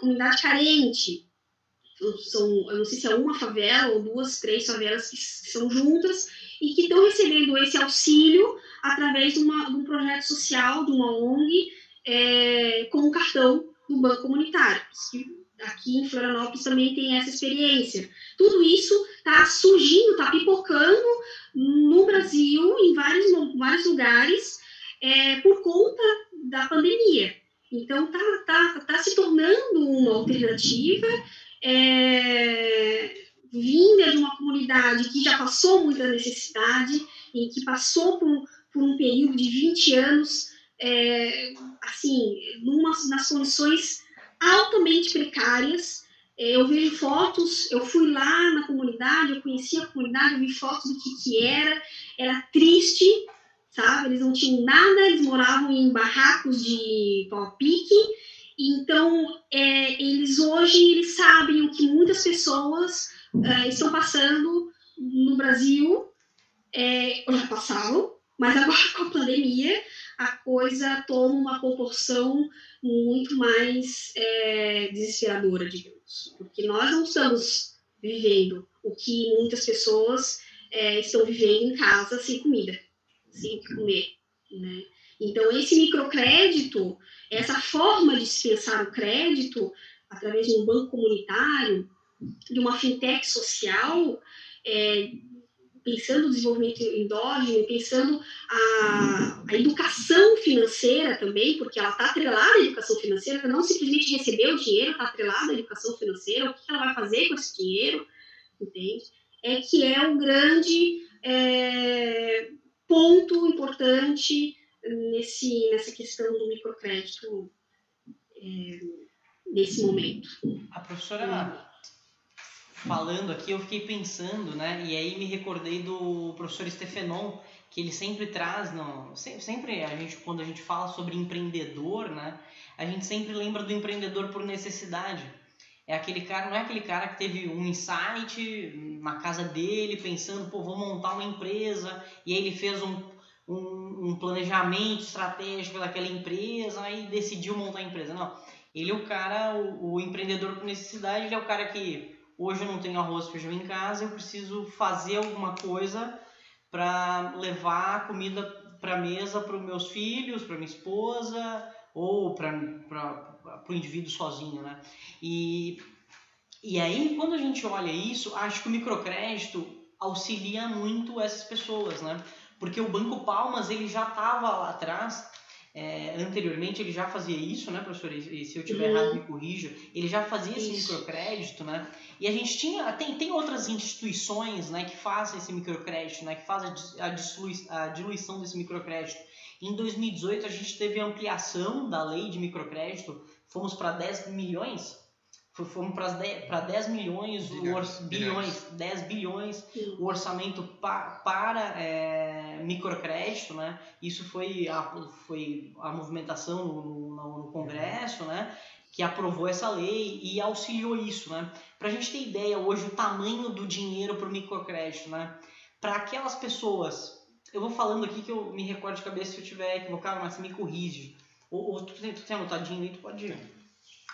comunidade carente. São, eu não sei se é uma favela ou duas, três favelas que são juntas e que estão recebendo esse auxílio através de, uma, de um projeto social, de uma ONG, é, com um cartão do Banco Comunitário. Aqui em Florianópolis também tem essa experiência. Tudo isso está surgindo, está pipocando no Brasil, em vários, vários lugares, é, por conta da pandemia. Então, está tá, tá se tornando uma alternativa é, vinda de uma comunidade que já passou muita necessidade e que passou por, por um período de 20 anos, é, assim, numa, nas condições altamente precárias, é, eu vejo fotos, eu fui lá na comunidade, eu conheci a comunidade, eu vi fotos do que, que era, era triste, sabe? Eles não tinham nada, eles moravam em barracos de pau-pique, então é, eles hoje eles sabem o que muitas pessoas é, estão passando no Brasil, é, já passaram, mas agora com a pandemia a coisa toma uma proporção muito mais é, desesperadora, digamos. Porque nós não estamos vivendo o que muitas pessoas é, estão vivendo em casa sem comida, sem comer. Né? Então, esse microcrédito, essa forma de dispensar o crédito através de um banco comunitário, de uma fintech social, é, pensando no desenvolvimento endógeno, pensando a, a educação financeira também, porque ela está atrelada à educação financeira, não simplesmente receber o dinheiro, está atrelada à educação financeira, o que ela vai fazer com esse dinheiro, entende? É que é um grande é, ponto importante nesse, nessa questão do microcrédito é, nesse momento. A professora falando aqui, eu fiquei pensando, né? E aí me recordei do professor Stefenon, que ele sempre traz, não, sempre a gente quando a gente fala sobre empreendedor, né? A gente sempre lembra do empreendedor por necessidade. É aquele cara, não é aquele cara que teve um insight na casa dele, pensando, pô, vou montar uma empresa, e aí ele fez um, um, um planejamento estratégico daquela empresa e decidiu montar a empresa. Não, ele é o cara, o, o empreendedor por necessidade, ele é o cara que hoje eu não tenho arroz e feijão em casa, eu preciso fazer alguma coisa para levar comida para mesa para os meus filhos, para minha esposa ou para o indivíduo sozinho, né? E, e aí, quando a gente olha isso, acho que o microcrédito auxilia muito essas pessoas, né? Porque o Banco Palmas, ele já estava lá atrás é, anteriormente ele já fazia isso, né, professor? E se eu tiver uhum. errado, me corrija. Ele já fazia isso. esse microcrédito, né? E a gente tinha, tem, tem outras instituições, né, que fazem esse microcrédito, né, que fazem a, a diluição desse microcrédito. Em 2018 a gente teve a ampliação da lei de microcrédito, fomos para 10 milhões fomos para 10, 10 milhões, bilhões, bilhões, 10 bilhões o orçamento pa, para é, microcrédito, né? Isso foi a, foi a movimentação no, no, no Congresso, né? Que aprovou essa lei e auxiliou isso, né? Para a gente ter ideia hoje o tamanho do dinheiro para o microcrédito, né? Para aquelas pessoas, eu vou falando aqui que eu me recordo de cabeça se eu tiver equivocado, mas você me corrige. Ou, ou tu, tu tem anotadinho aí, tu pode ir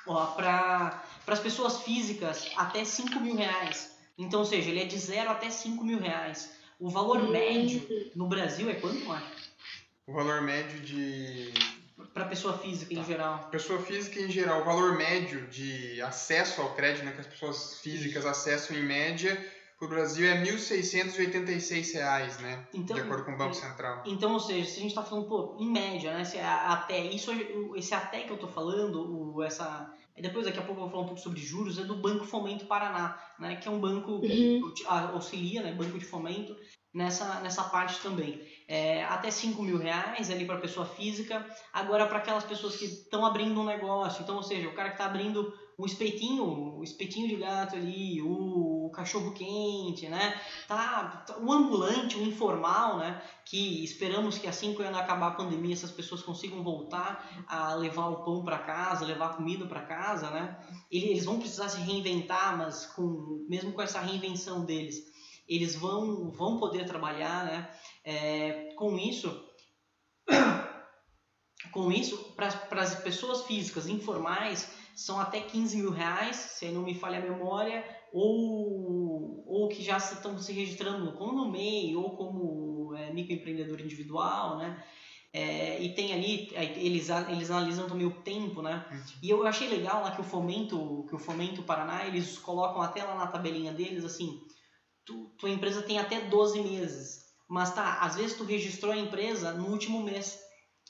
para as pessoas físicas até 5 mil reais. Então, ou seja, ele é de 0 até 5 mil reais. O valor hum. médio no Brasil é quanto, Marcos? O valor médio de. Para pessoa física tá. em geral. Pessoa física em geral, o valor médio de acesso ao crédito, né, que as pessoas físicas acessam em média, para o Brasil é R$ 1.686, né? Então, de acordo com o Banco Central. Então, ou seja, se a gente está falando, pô, em média, né? Se é até, isso, esse até que eu estou falando, o, essa, depois daqui a pouco eu vou falar um pouco sobre juros, é do Banco Fomento Paraná, né? Que é um banco que uhum. auxilia, né? Banco de fomento, nessa, nessa parte também. É, até 5 mil reais ali para pessoa física. Agora, para aquelas pessoas que estão abrindo um negócio, então, ou seja, o cara que está abrindo o espetinho, o espetinho de gato ali, o, cachorro quente, né? Tá, tá, o ambulante, o informal, né? Que esperamos que assim quando acabar a pandemia essas pessoas consigam voltar a levar o pão para casa, levar a comida para casa, né? Eles vão precisar se reinventar, mas com mesmo com essa reinvenção deles, eles vão vão poder trabalhar, né? É, com isso com isso, para as pessoas físicas informais, são até 15 mil reais, se não me falha a memória, ou, ou que já estão se registrando como no MEI ou como é, microempreendedor individual, né? É, e tem ali, é, eles, eles analisam também o tempo, né? Uhum. E eu achei legal lá que o Fomento, que o Fomento Paraná, eles colocam até lá na tabelinha deles, assim, tu, tua empresa tem até 12 meses, mas tá, às vezes tu registrou a empresa no último mês,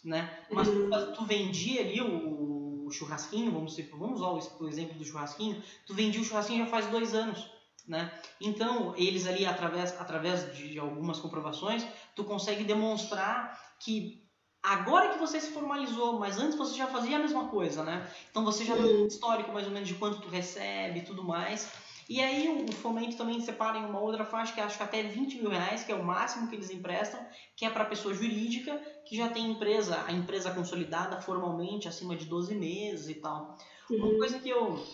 né? Mas tu, uhum. tu vendia ali o, churrasquinho, vamos, vamos usar o exemplo do churrasquinho, tu vendia o churrasquinho já faz dois anos. Né? Então, eles ali, através, através de, de algumas comprovações, tu consegue demonstrar que agora que você se formalizou, mas antes você já fazia a mesma coisa, né? Então você já tem um histórico mais ou menos de quanto tu recebe e tudo mais. E aí o fomento também separa em uma outra faixa que acho que até 20 mil reais, que é o máximo que eles emprestam, que é para pessoa jurídica que já tem empresa, a empresa consolidada formalmente acima de 12 meses e tal. Uhum. Uma coisa que eu.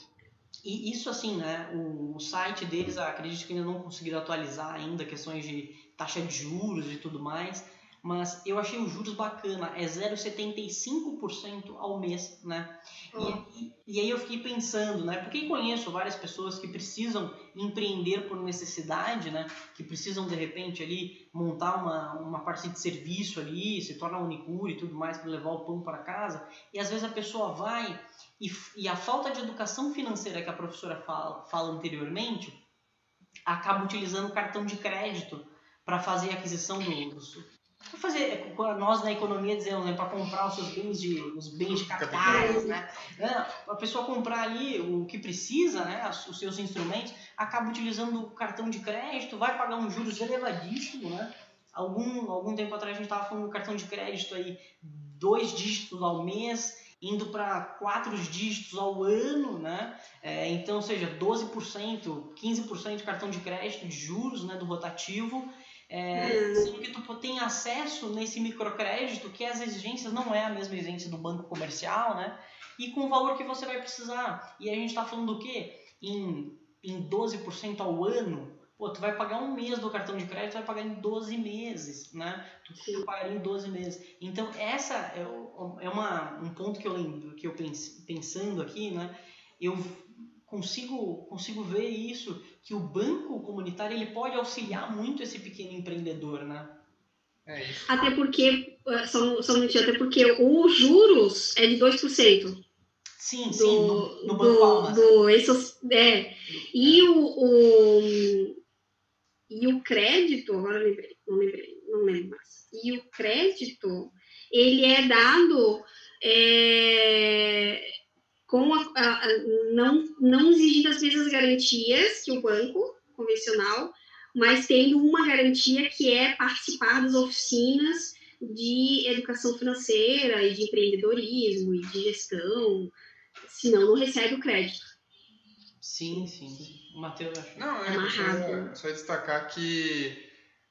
E isso assim, né? O, o site deles, acredito que ainda não conseguiram atualizar ainda questões de taxa de juros e tudo mais mas eu achei os juros bacana, é 0,75% ao mês, né? E, e, e, aí eu fiquei pensando, né? Porque conheço várias pessoas que precisam empreender por necessidade, né? Que precisam de repente ali montar uma, uma parte de serviço ali, se torna unicure e tudo mais para levar o pão para casa. E às vezes a pessoa vai e, e a falta de educação financeira que a professora fala, fala anteriormente acaba utilizando o cartão de crédito para fazer a aquisição do, do para fazer, nós na economia dizemos, né, para comprar os seus bens de, os bens de capitais, né? A pessoa comprar ali o que precisa, né, os seus instrumentos, acaba utilizando o cartão de crédito, vai pagar um juros elevadíssimo, né? Algum, algum tempo atrás a gente estava falando do cartão de crédito aí, dois dígitos ao mês, indo para quatro dígitos ao ano, né? É, então, seja 12%, 15% de cartão de crédito de juros né, do rotativo, é, sendo que tu tem acesso nesse microcrédito que as exigências não é a mesma exigência do banco comercial, né? E com o valor que você vai precisar. E a gente está falando do quê? Em, em 12% ao ano, Pô, tu vai pagar um mês do cartão de crédito, tu vai pagar em 12 meses, né? Tu, tu pagaria em 12 meses. Então, essa é, é uma, um ponto que eu lembro, que eu pense, pensando aqui, né? Eu consigo, consigo ver isso, que o banco comunitário, ele pode auxiliar muito esse pequeno empreendedor, né? É isso. Até porque, só, só um minutinho, até porque os juros é de 2%. Sim, do, sim, no, no Banco do. Do, é, e o, o e o crédito, agora lembrei, não lembrei, não lembro mais. E o crédito, ele é dado é, com a, a, a, não, não exigindo as mesmas garantias que o banco convencional, mas tendo uma garantia que é participar das oficinas de educação financeira e de empreendedorismo e de gestão, senão não recebe o crédito. Sim, sim. O Matheus Não, é só, só destacar que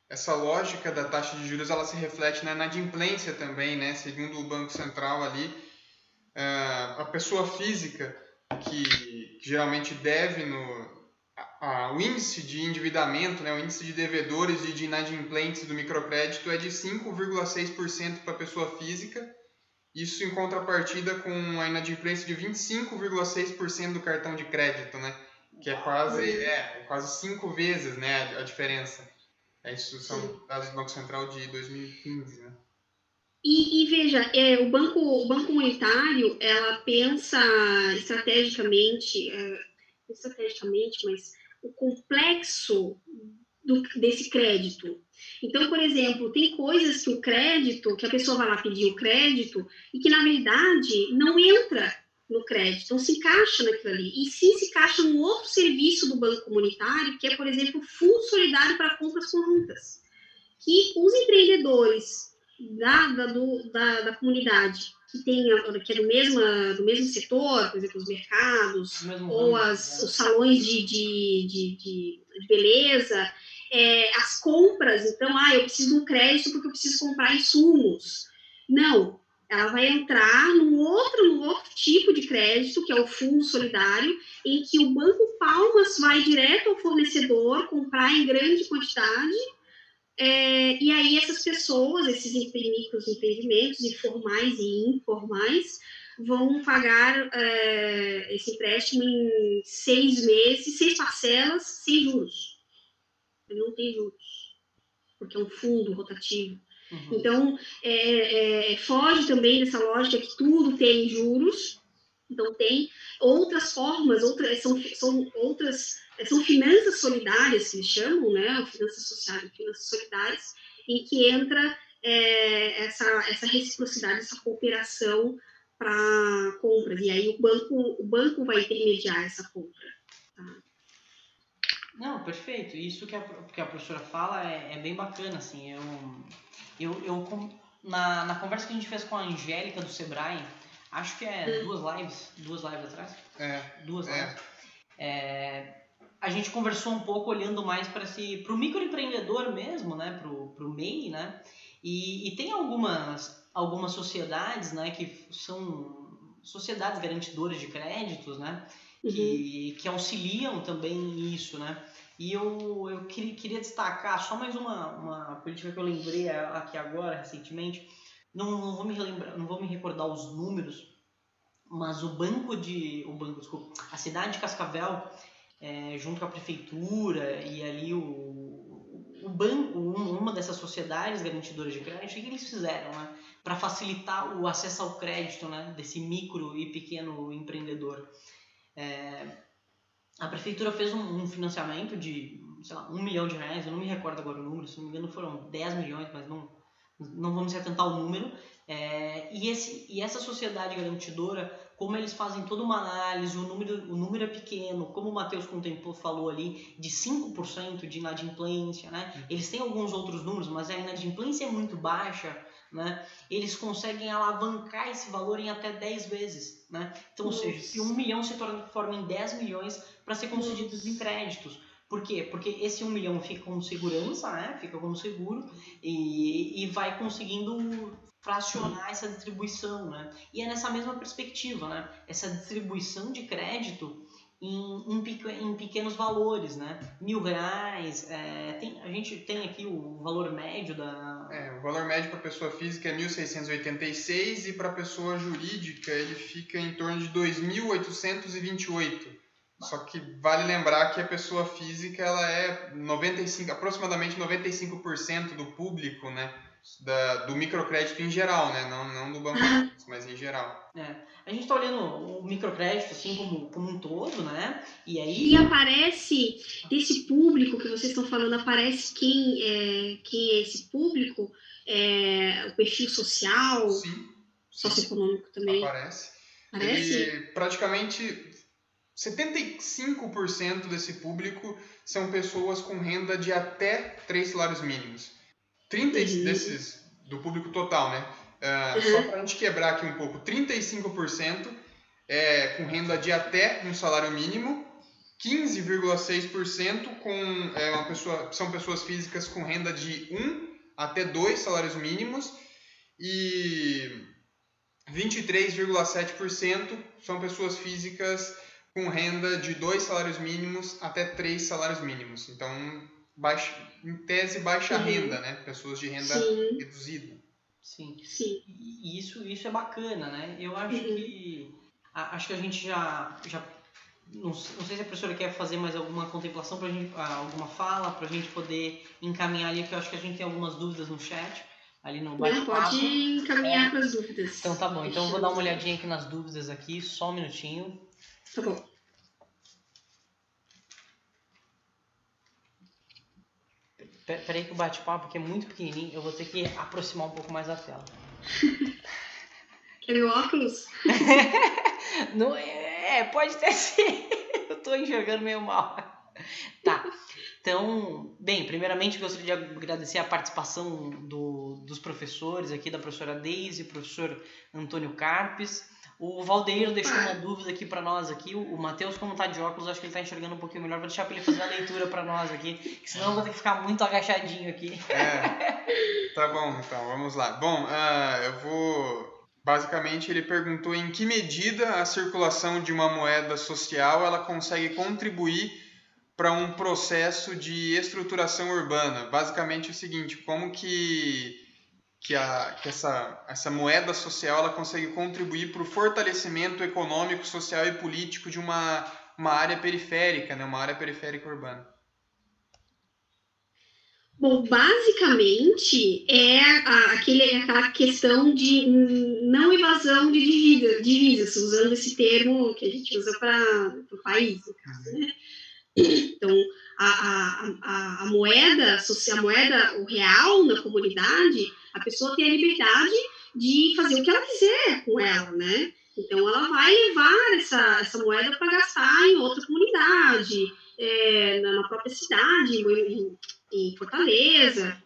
essa lógica da taxa de juros ela se reflete na inadimplência também, né? Segundo o Banco Central ali, é, a pessoa física que, que geralmente deve no a, o índice de endividamento, né, o índice de devedores e de inadimplentes do microcrédito é de 5,6% para a pessoa física, isso em contrapartida com a inadimplência de 25,6% do cartão de crédito, né? que é quase, é, quase cinco vezes né, a, a diferença. É, isso são dados do Banco Central de 2015, né? E, e, veja, é, o banco, o banco monetário, ela pensa estrategicamente, é, estrategicamente, mas o complexo do, desse crédito. Então, por exemplo, tem coisas que o crédito, que a pessoa vai lá pedir o crédito e que na verdade não entra no crédito, não se encaixa naquilo ali. E sim se encaixa num outro serviço do Banco Comunitário, que é, por exemplo, o Fundo Solidário para Compras Conjuntas, que os empreendedores da, da, do, da, da comunidade que tem que é do mesmo, do mesmo setor, por exemplo, os mercados, ou as, né? os salões de, de, de, de, de beleza, é, as compras, então, ah, eu preciso de um crédito porque eu preciso comprar insumos. Não, ela vai entrar num outro, num outro tipo de crédito, que é o fundo solidário, em que o Banco Palmas vai direto ao fornecedor comprar em grande quantidade, é, e aí essas pessoas, esses micros empreendimentos, informais e informais, vão pagar é, esse empréstimo em seis meses, seis parcelas, sem juros. Ele não tem juros, porque é um fundo rotativo. Uhum. Então, é, é, foge também dessa lógica que tudo tem juros. Então, tem outras formas, outras, são, são outras, são finanças solidárias, eles chamam, né? Finanças sociais, finanças solidárias, em que entra é, essa, essa reciprocidade, essa cooperação para compras. E aí o banco, o banco vai intermediar essa compra. Tá? Não, perfeito. Isso que a, que a professora fala é, é bem bacana, assim. Eu eu, eu na, na conversa que a gente fez com a Angélica do Sebrae, acho que é duas lives, duas lives atrás. É. Duas é. lives. É, a gente conversou um pouco olhando mais para si, para o microempreendedor mesmo, né, para o MEI, né, e, e, tem algumas, algumas sociedades, né, que são sociedades garantidoras de créditos, né, que, uhum. que auxiliam também isso, né, e eu, eu queria, queria destacar só mais uma, uma política que eu lembrei aqui agora, recentemente. Não, não, vou me relembrar, não vou me recordar os números, mas o banco de. O banco, desculpa, a cidade de Cascavel, é, junto com a prefeitura e ali o, o banco, uma dessas sociedades garantidoras de crédito, o que eles fizeram, né? Para facilitar o acesso ao crédito né, desse micro e pequeno empreendedor. É, a prefeitura fez um, um, financiamento de, sei lá, um milhão de reais, eu não me recordo agora o número, se não me engano foram 10 milhões, mas não, não vamos se atentar ao número. É, e, esse, e essa sociedade garantidora, como eles fazem toda uma análise, o número, o número é pequeno, como o Matheus contemplou, falou ali, de 5% de inadimplência, né? Eles têm alguns outros números, mas a inadimplência é muito baixa, né, eles conseguem alavancar esse valor em até 10 vezes. Né? Então, Nossa. ou seja, se 1 milhão se transforma em 10 milhões para ser concedidos em créditos. Por quê? Porque esse 1 milhão fica como segurança, né? fica como seguro e, e vai conseguindo fracionar essa distribuição. Né? E é nessa mesma perspectiva, né? essa distribuição de crédito em, em, em, pequenos valores, né? Mil reais, é, tem, a gente tem aqui o valor médio da... É, o valor médio para pessoa física é 1.686 e para pessoa jurídica ele fica em torno de 2.828. Só que vale lembrar que a pessoa física ela é 95, aproximadamente 95% do público, né? Da, do microcrédito em geral, né? Não, não do banco, mas em geral. É. A gente está olhando o microcrédito assim como, como um todo, né? E aí. E aparece desse público que vocês estão falando, aparece quem é, quem é esse público, é, o perfil social, Sim. socioeconômico também. Aparece. Aparece? Ele, praticamente 75% desse público são pessoas com renda de até 3 salários mínimos. 30 uhum. desses do público total, né? Uh, uhum. Só para a gente quebrar aqui um pouco, 35% é com renda de até um salário mínimo, 15,6% com é, uma pessoa, são pessoas físicas com renda de 1 até 2 salários mínimos e 23,7% são pessoas físicas com renda de 2 salários mínimos até 3 salários mínimos. Então, baixa, em tese, baixa Sim. renda, né? Pessoas de renda Sim. reduzida. Sim. Sim. E isso, isso é bacana, né? Eu acho uhum. que a, acho que a gente já, já não, não, sei se a professora quer fazer mais alguma contemplação para gente, ah, alguma fala para a gente poder encaminhar ali, que eu acho que a gente tem algumas dúvidas no chat ali no bate Pode encaminhar é. para as dúvidas. Então tá bom. Então eu vou dar uma olhadinha aqui nas dúvidas aqui, só um minutinho. Tá bom. Peraí que o bate-papo aqui é muito pequenininho, eu vou ter que aproximar um pouco mais da tela. Quer meu óculos? Não, é, pode ter sim. Eu tô enxergando meio mal. Tá. Então, bem, primeiramente gostaria de agradecer a participação do, dos professores aqui, da professora Deise, professor Antônio Carpes. O Valdeiro deixou uma dúvida aqui para nós aqui. O, Matheus, como tá de óculos, acho que ele tá enxergando um pouquinho melhor. Vou deixar para ele fazer a leitura para nós aqui, senão eu vou ter que ficar muito agachadinho aqui. É. Tá bom, então, vamos lá. Bom, uh, eu vou Basicamente, ele perguntou em que medida a circulação de uma moeda social ela consegue contribuir para um processo de estruturação urbana. Basicamente, é o seguinte: como que que, a, que essa, essa moeda social ela consegue contribuir para o fortalecimento econômico, social e político de uma, uma área periférica, né? uma área periférica urbana? Bom, basicamente é a, aquele, aquela questão de não evasão de divisas, divisas usando esse termo que a gente usa para o país, no caso, né? Então, a, a, a, a moeda, a moeda, o real na comunidade, a pessoa tem a liberdade de fazer o que ela quiser com ela, né? Então, ela vai levar essa, essa moeda para gastar em outra comunidade, é, na própria cidade, em, em Fortaleza.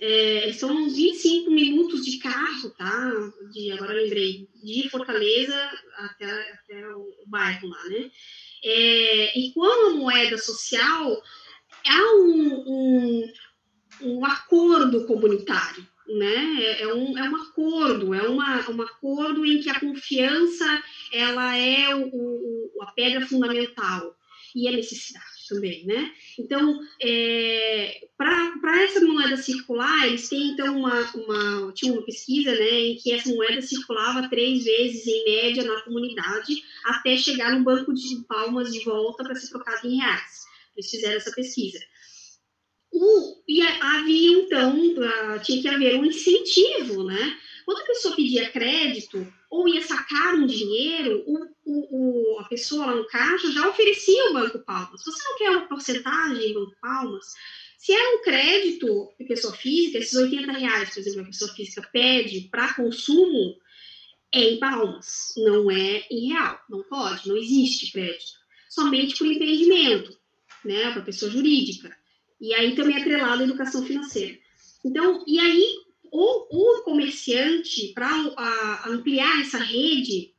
É, são uns 25 minutos de carro, tá? De, agora lembrei, de Fortaleza até, até o bairro lá, né? É, e quando a moeda social há um, um, um acordo comunitário, né? É, é, um, é um acordo, é uma, um acordo em que a confiança ela é o, o, a pedra fundamental e a necessidade também, né? Então, é, para essa moeda circular, eles têm então uma, uma, tinha uma pesquisa, né, em que essa moeda circulava três vezes em média na comunidade até chegar no banco de palmas de volta para ser trocado em reais. Eles fizeram essa pesquisa. O, e havia então, tinha que haver um incentivo, né? Quando a pessoa pedia crédito ou ia sacar um dinheiro, o, o, o, a pessoa lá no caixa já oferecia o Banco Palmas. Você não quer uma porcentagem em Banco Palmas? Se é um crédito de pessoa física, esses 80 reais, por exemplo, a pessoa física pede para consumo, é em palmas, não é em real. Não pode, não existe crédito. Somente por empreendimento, né, para pessoa jurídica. E aí também é atrelado à educação financeira. Então, e aí o, o comerciante, para ampliar essa rede,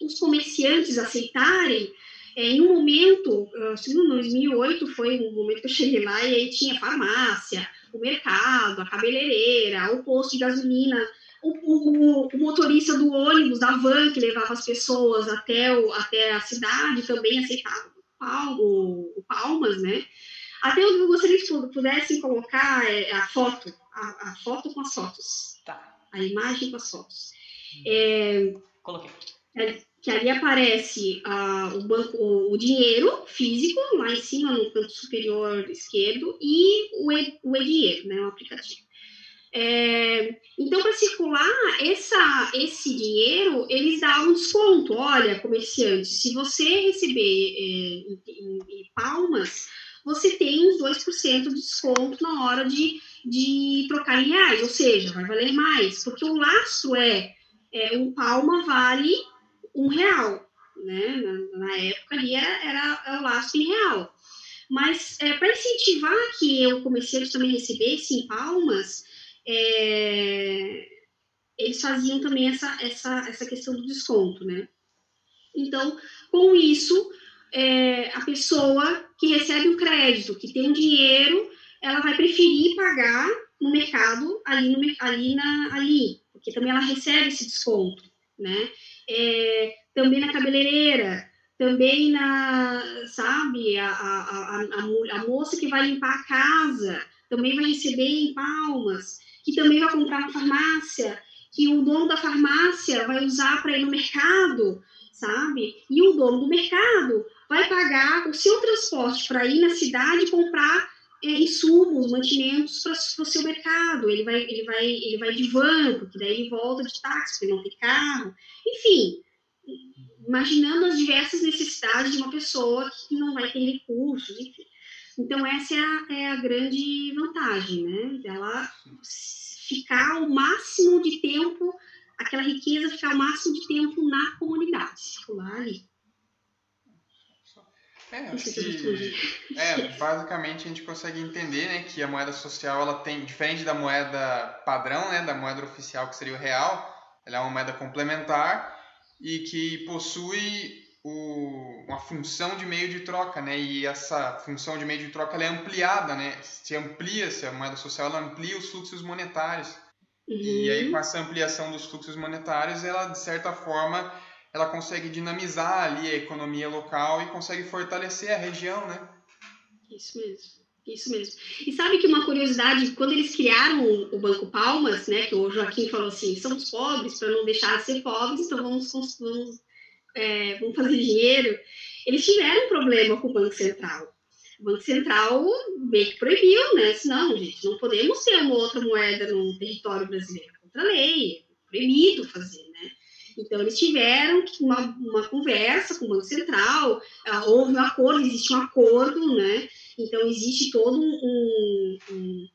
os comerciantes aceitarem, é, em um momento, em 2008 foi um momento que eu cheguei lá e aí tinha farmácia, o mercado, a cabeleireira, o posto de gasolina, o, o, o, motorista do ônibus, da van que levava as pessoas até, o, até a cidade também aceitava o, o Palmas, né? Até eu gostaria que pudessem colocar é, a foto, a, a, foto com as fotos. Tá. A imagem com as fotos. É, Coloquei. É, que ali aparece uh, o, banco, o, dinheiro físico, lá em cima, no canto superior esquerdo, e o, e, o e-dinheiro, né, o aplicativo. É, então, para circular essa, esse dinheiro, eles davam desconto. Olha, comerciante, se você receber é, em, em, em, palmas, você tem uns 2% de desconto na hora de, de trocar em reais, ou seja, vai valer mais, porque o lastro é, é um palma vale um real, né? Na, na época ali era, era, era, o laço em real. Mas é, para incentivar que o comerciante também recebesse em palmas, é, eles faziam também essa, essa, essa questão do desconto, né? Então, com isso, é, a pessoa que recebe o crédito, que tem dinheiro, ela vai preferir pagar no mercado ali, no, ali, na, ali, porque também ela recebe esse desconto, né? é, também na cabeleireira, também na, sabe, a, a, a, a, moça que vai limpar a casa, também vai receber em palmas, que também vai comprar na farmácia, que o dono da farmácia vai usar para ir no mercado, sabe? E o dono do mercado vai pagar o seu transporte para ir na cidade comprar é, insumos, mantimentos para o seu mercado. Ele vai, ele vai, ele vai de van, porque daí ele volta de táxi, porque não tem carro. Enfim, imaginando as diversas necessidades de uma pessoa que não vai ter recursos, enfim. Então, essa é a, é a grande vantagem, né? Ela ficar o máximo de tempo, aquela riqueza ficar o máximo de tempo na comunidade, circular ali. É, acho que é, basicamente a gente consegue entender, né, que a moeda social ela tem diferente da moeda padrão, né, da moeda oficial que seria o real, ela é uma moeda complementar e que possui o, uma função de meio de troca, né, e essa função de meio de troca é ampliada, né, se amplia, se a moeda social ela amplia os fluxos monetários. Uhum. E aí com essa ampliação dos fluxos monetários, ela de certa forma ela consegue dinamizar ali a economia local e consegue fortalecer a região, né? Isso mesmo. Isso mesmo. E sabe que uma curiosidade, quando eles criaram o Banco Palmas, né, que o Joaquim falou assim, somos pobres para não deixar de ser pobres, então vamos, vamos, é, vamos fazer dinheiro. Eles tiveram um problema com o Banco Central. O Banco Central meio que proibiu, né? Não, gente, não podemos ter uma outra moeda no território brasileiro. Contra a lei, é proibido fazer, né? Então, eles tiveram uma, uma conversa com o Banco Central, uh, houve um acordo, existe um acordo, né? Então, existe todo um, um,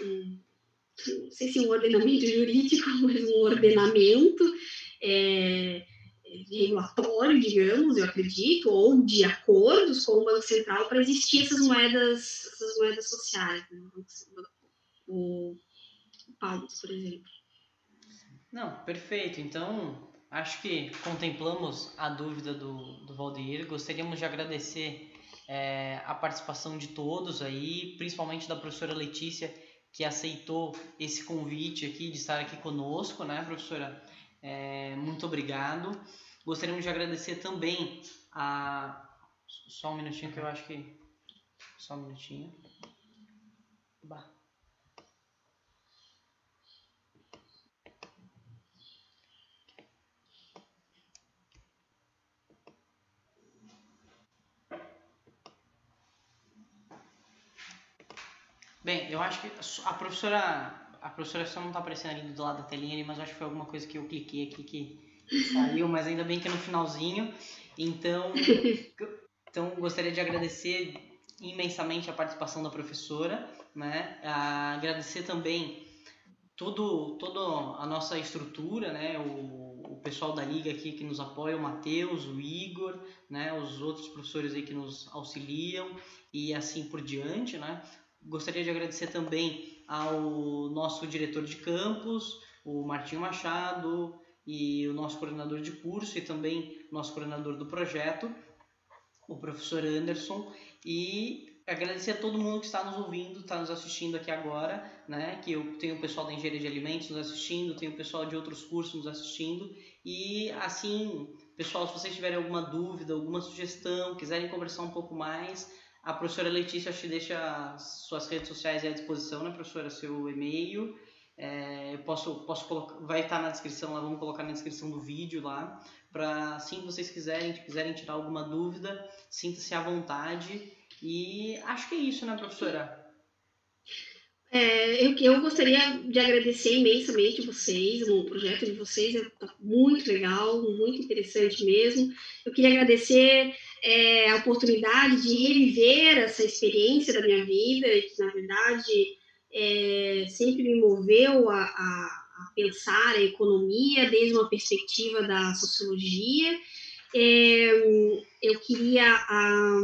um não sei se um ordenamento jurídico, mas um ordenamento é, regulatório, digamos, eu acredito, ou de acordos com o Banco Central para existir essas moedas, essas moedas sociais, né? o, o Palmas, por exemplo. Não, perfeito. Então, acho que contemplamos a dúvida do, do Valdeir. Gostaríamos de agradecer é, a participação de todos aí, principalmente da professora Letícia, que aceitou esse convite aqui de estar aqui conosco, né, professora? É, muito obrigado. Gostaríamos de agradecer também a. Só um minutinho que eu acho que. Só um minutinho. Bah. Bem, eu acho que a professora. A professora só não está aparecendo ali do lado da telinha ali, mas acho que foi alguma coisa que eu cliquei aqui que saiu, mas ainda bem que é no finalzinho. Então, então gostaria de agradecer imensamente a participação da professora, né? agradecer também todo, toda a nossa estrutura, né? O, o pessoal da liga aqui que nos apoia, o Matheus, o Igor, né? Os outros professores aí que nos auxiliam e assim por diante, né? Gostaria de agradecer também ao nosso diretor de campus, o Martinho Machado, e o nosso coordenador de curso e também nosso coordenador do projeto, o professor Anderson, e agradecer a todo mundo que está nos ouvindo, está nos assistindo aqui agora, né? Que eu tenho o pessoal da engenharia de alimentos nos assistindo, tenho o pessoal de outros cursos nos assistindo e assim, pessoal, se vocês tiverem alguma dúvida, alguma sugestão, quiserem conversar um pouco mais, a professora Letícia que deixa suas redes sociais à disposição, né, professora, seu e-mail. É, eu posso, posso colocar, vai estar na descrição lá, vamos colocar na descrição do vídeo lá, para assim vocês quiserem, quiserem tirar alguma dúvida, sinta-se à vontade. E acho que é isso, né, professora? É, eu, eu gostaria de agradecer imensamente vocês, o projeto de vocês está muito legal, muito interessante mesmo. Eu queria agradecer é, a oportunidade de reviver essa experiência da minha vida, que na verdade é, sempre me moveu a, a, a, pensar a economia desde uma perspectiva da sociologia. É, eu queria a,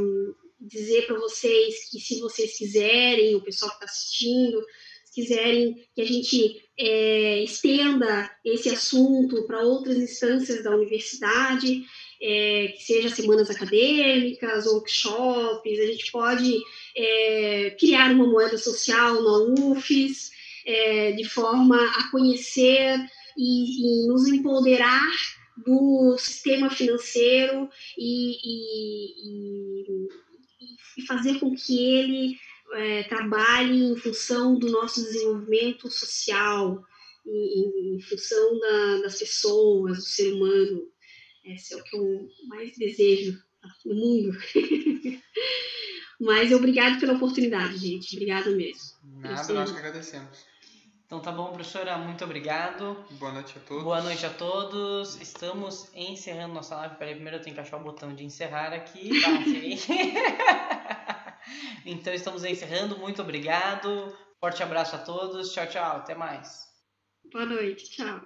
dizer para vocês que se vocês quiserem, o pessoal que está assistindo, se quiserem que a gente é, estenda esse assunto para outras instâncias da universidade, é, que seja semanas acadêmicas, workshops, a gente pode é, criar uma moeda social na UFES, é, de forma a conhecer e, e, nos empoderar do sistema financeiro e, e, e fazer com que ele é, trabalhe em função do nosso desenvolvimento social, em, em função da, das pessoas, do ser humano. Esse é o que eu mais desejo no mundo. Mas obrigado pela oportunidade, gente. Obrigada mesmo. Nada, nós que agradecemos. Então tá bom, professora, muito obrigado. Boa noite a todos. Boa noite a todos. Estamos encerrando nossa live. Peraí, primeiro eu tenho que achar o botão de encerrar aqui. Tá, então estamos encerrando. Muito obrigado. Forte abraço a todos. Tchau, tchau. Até mais. Boa noite. Tchau.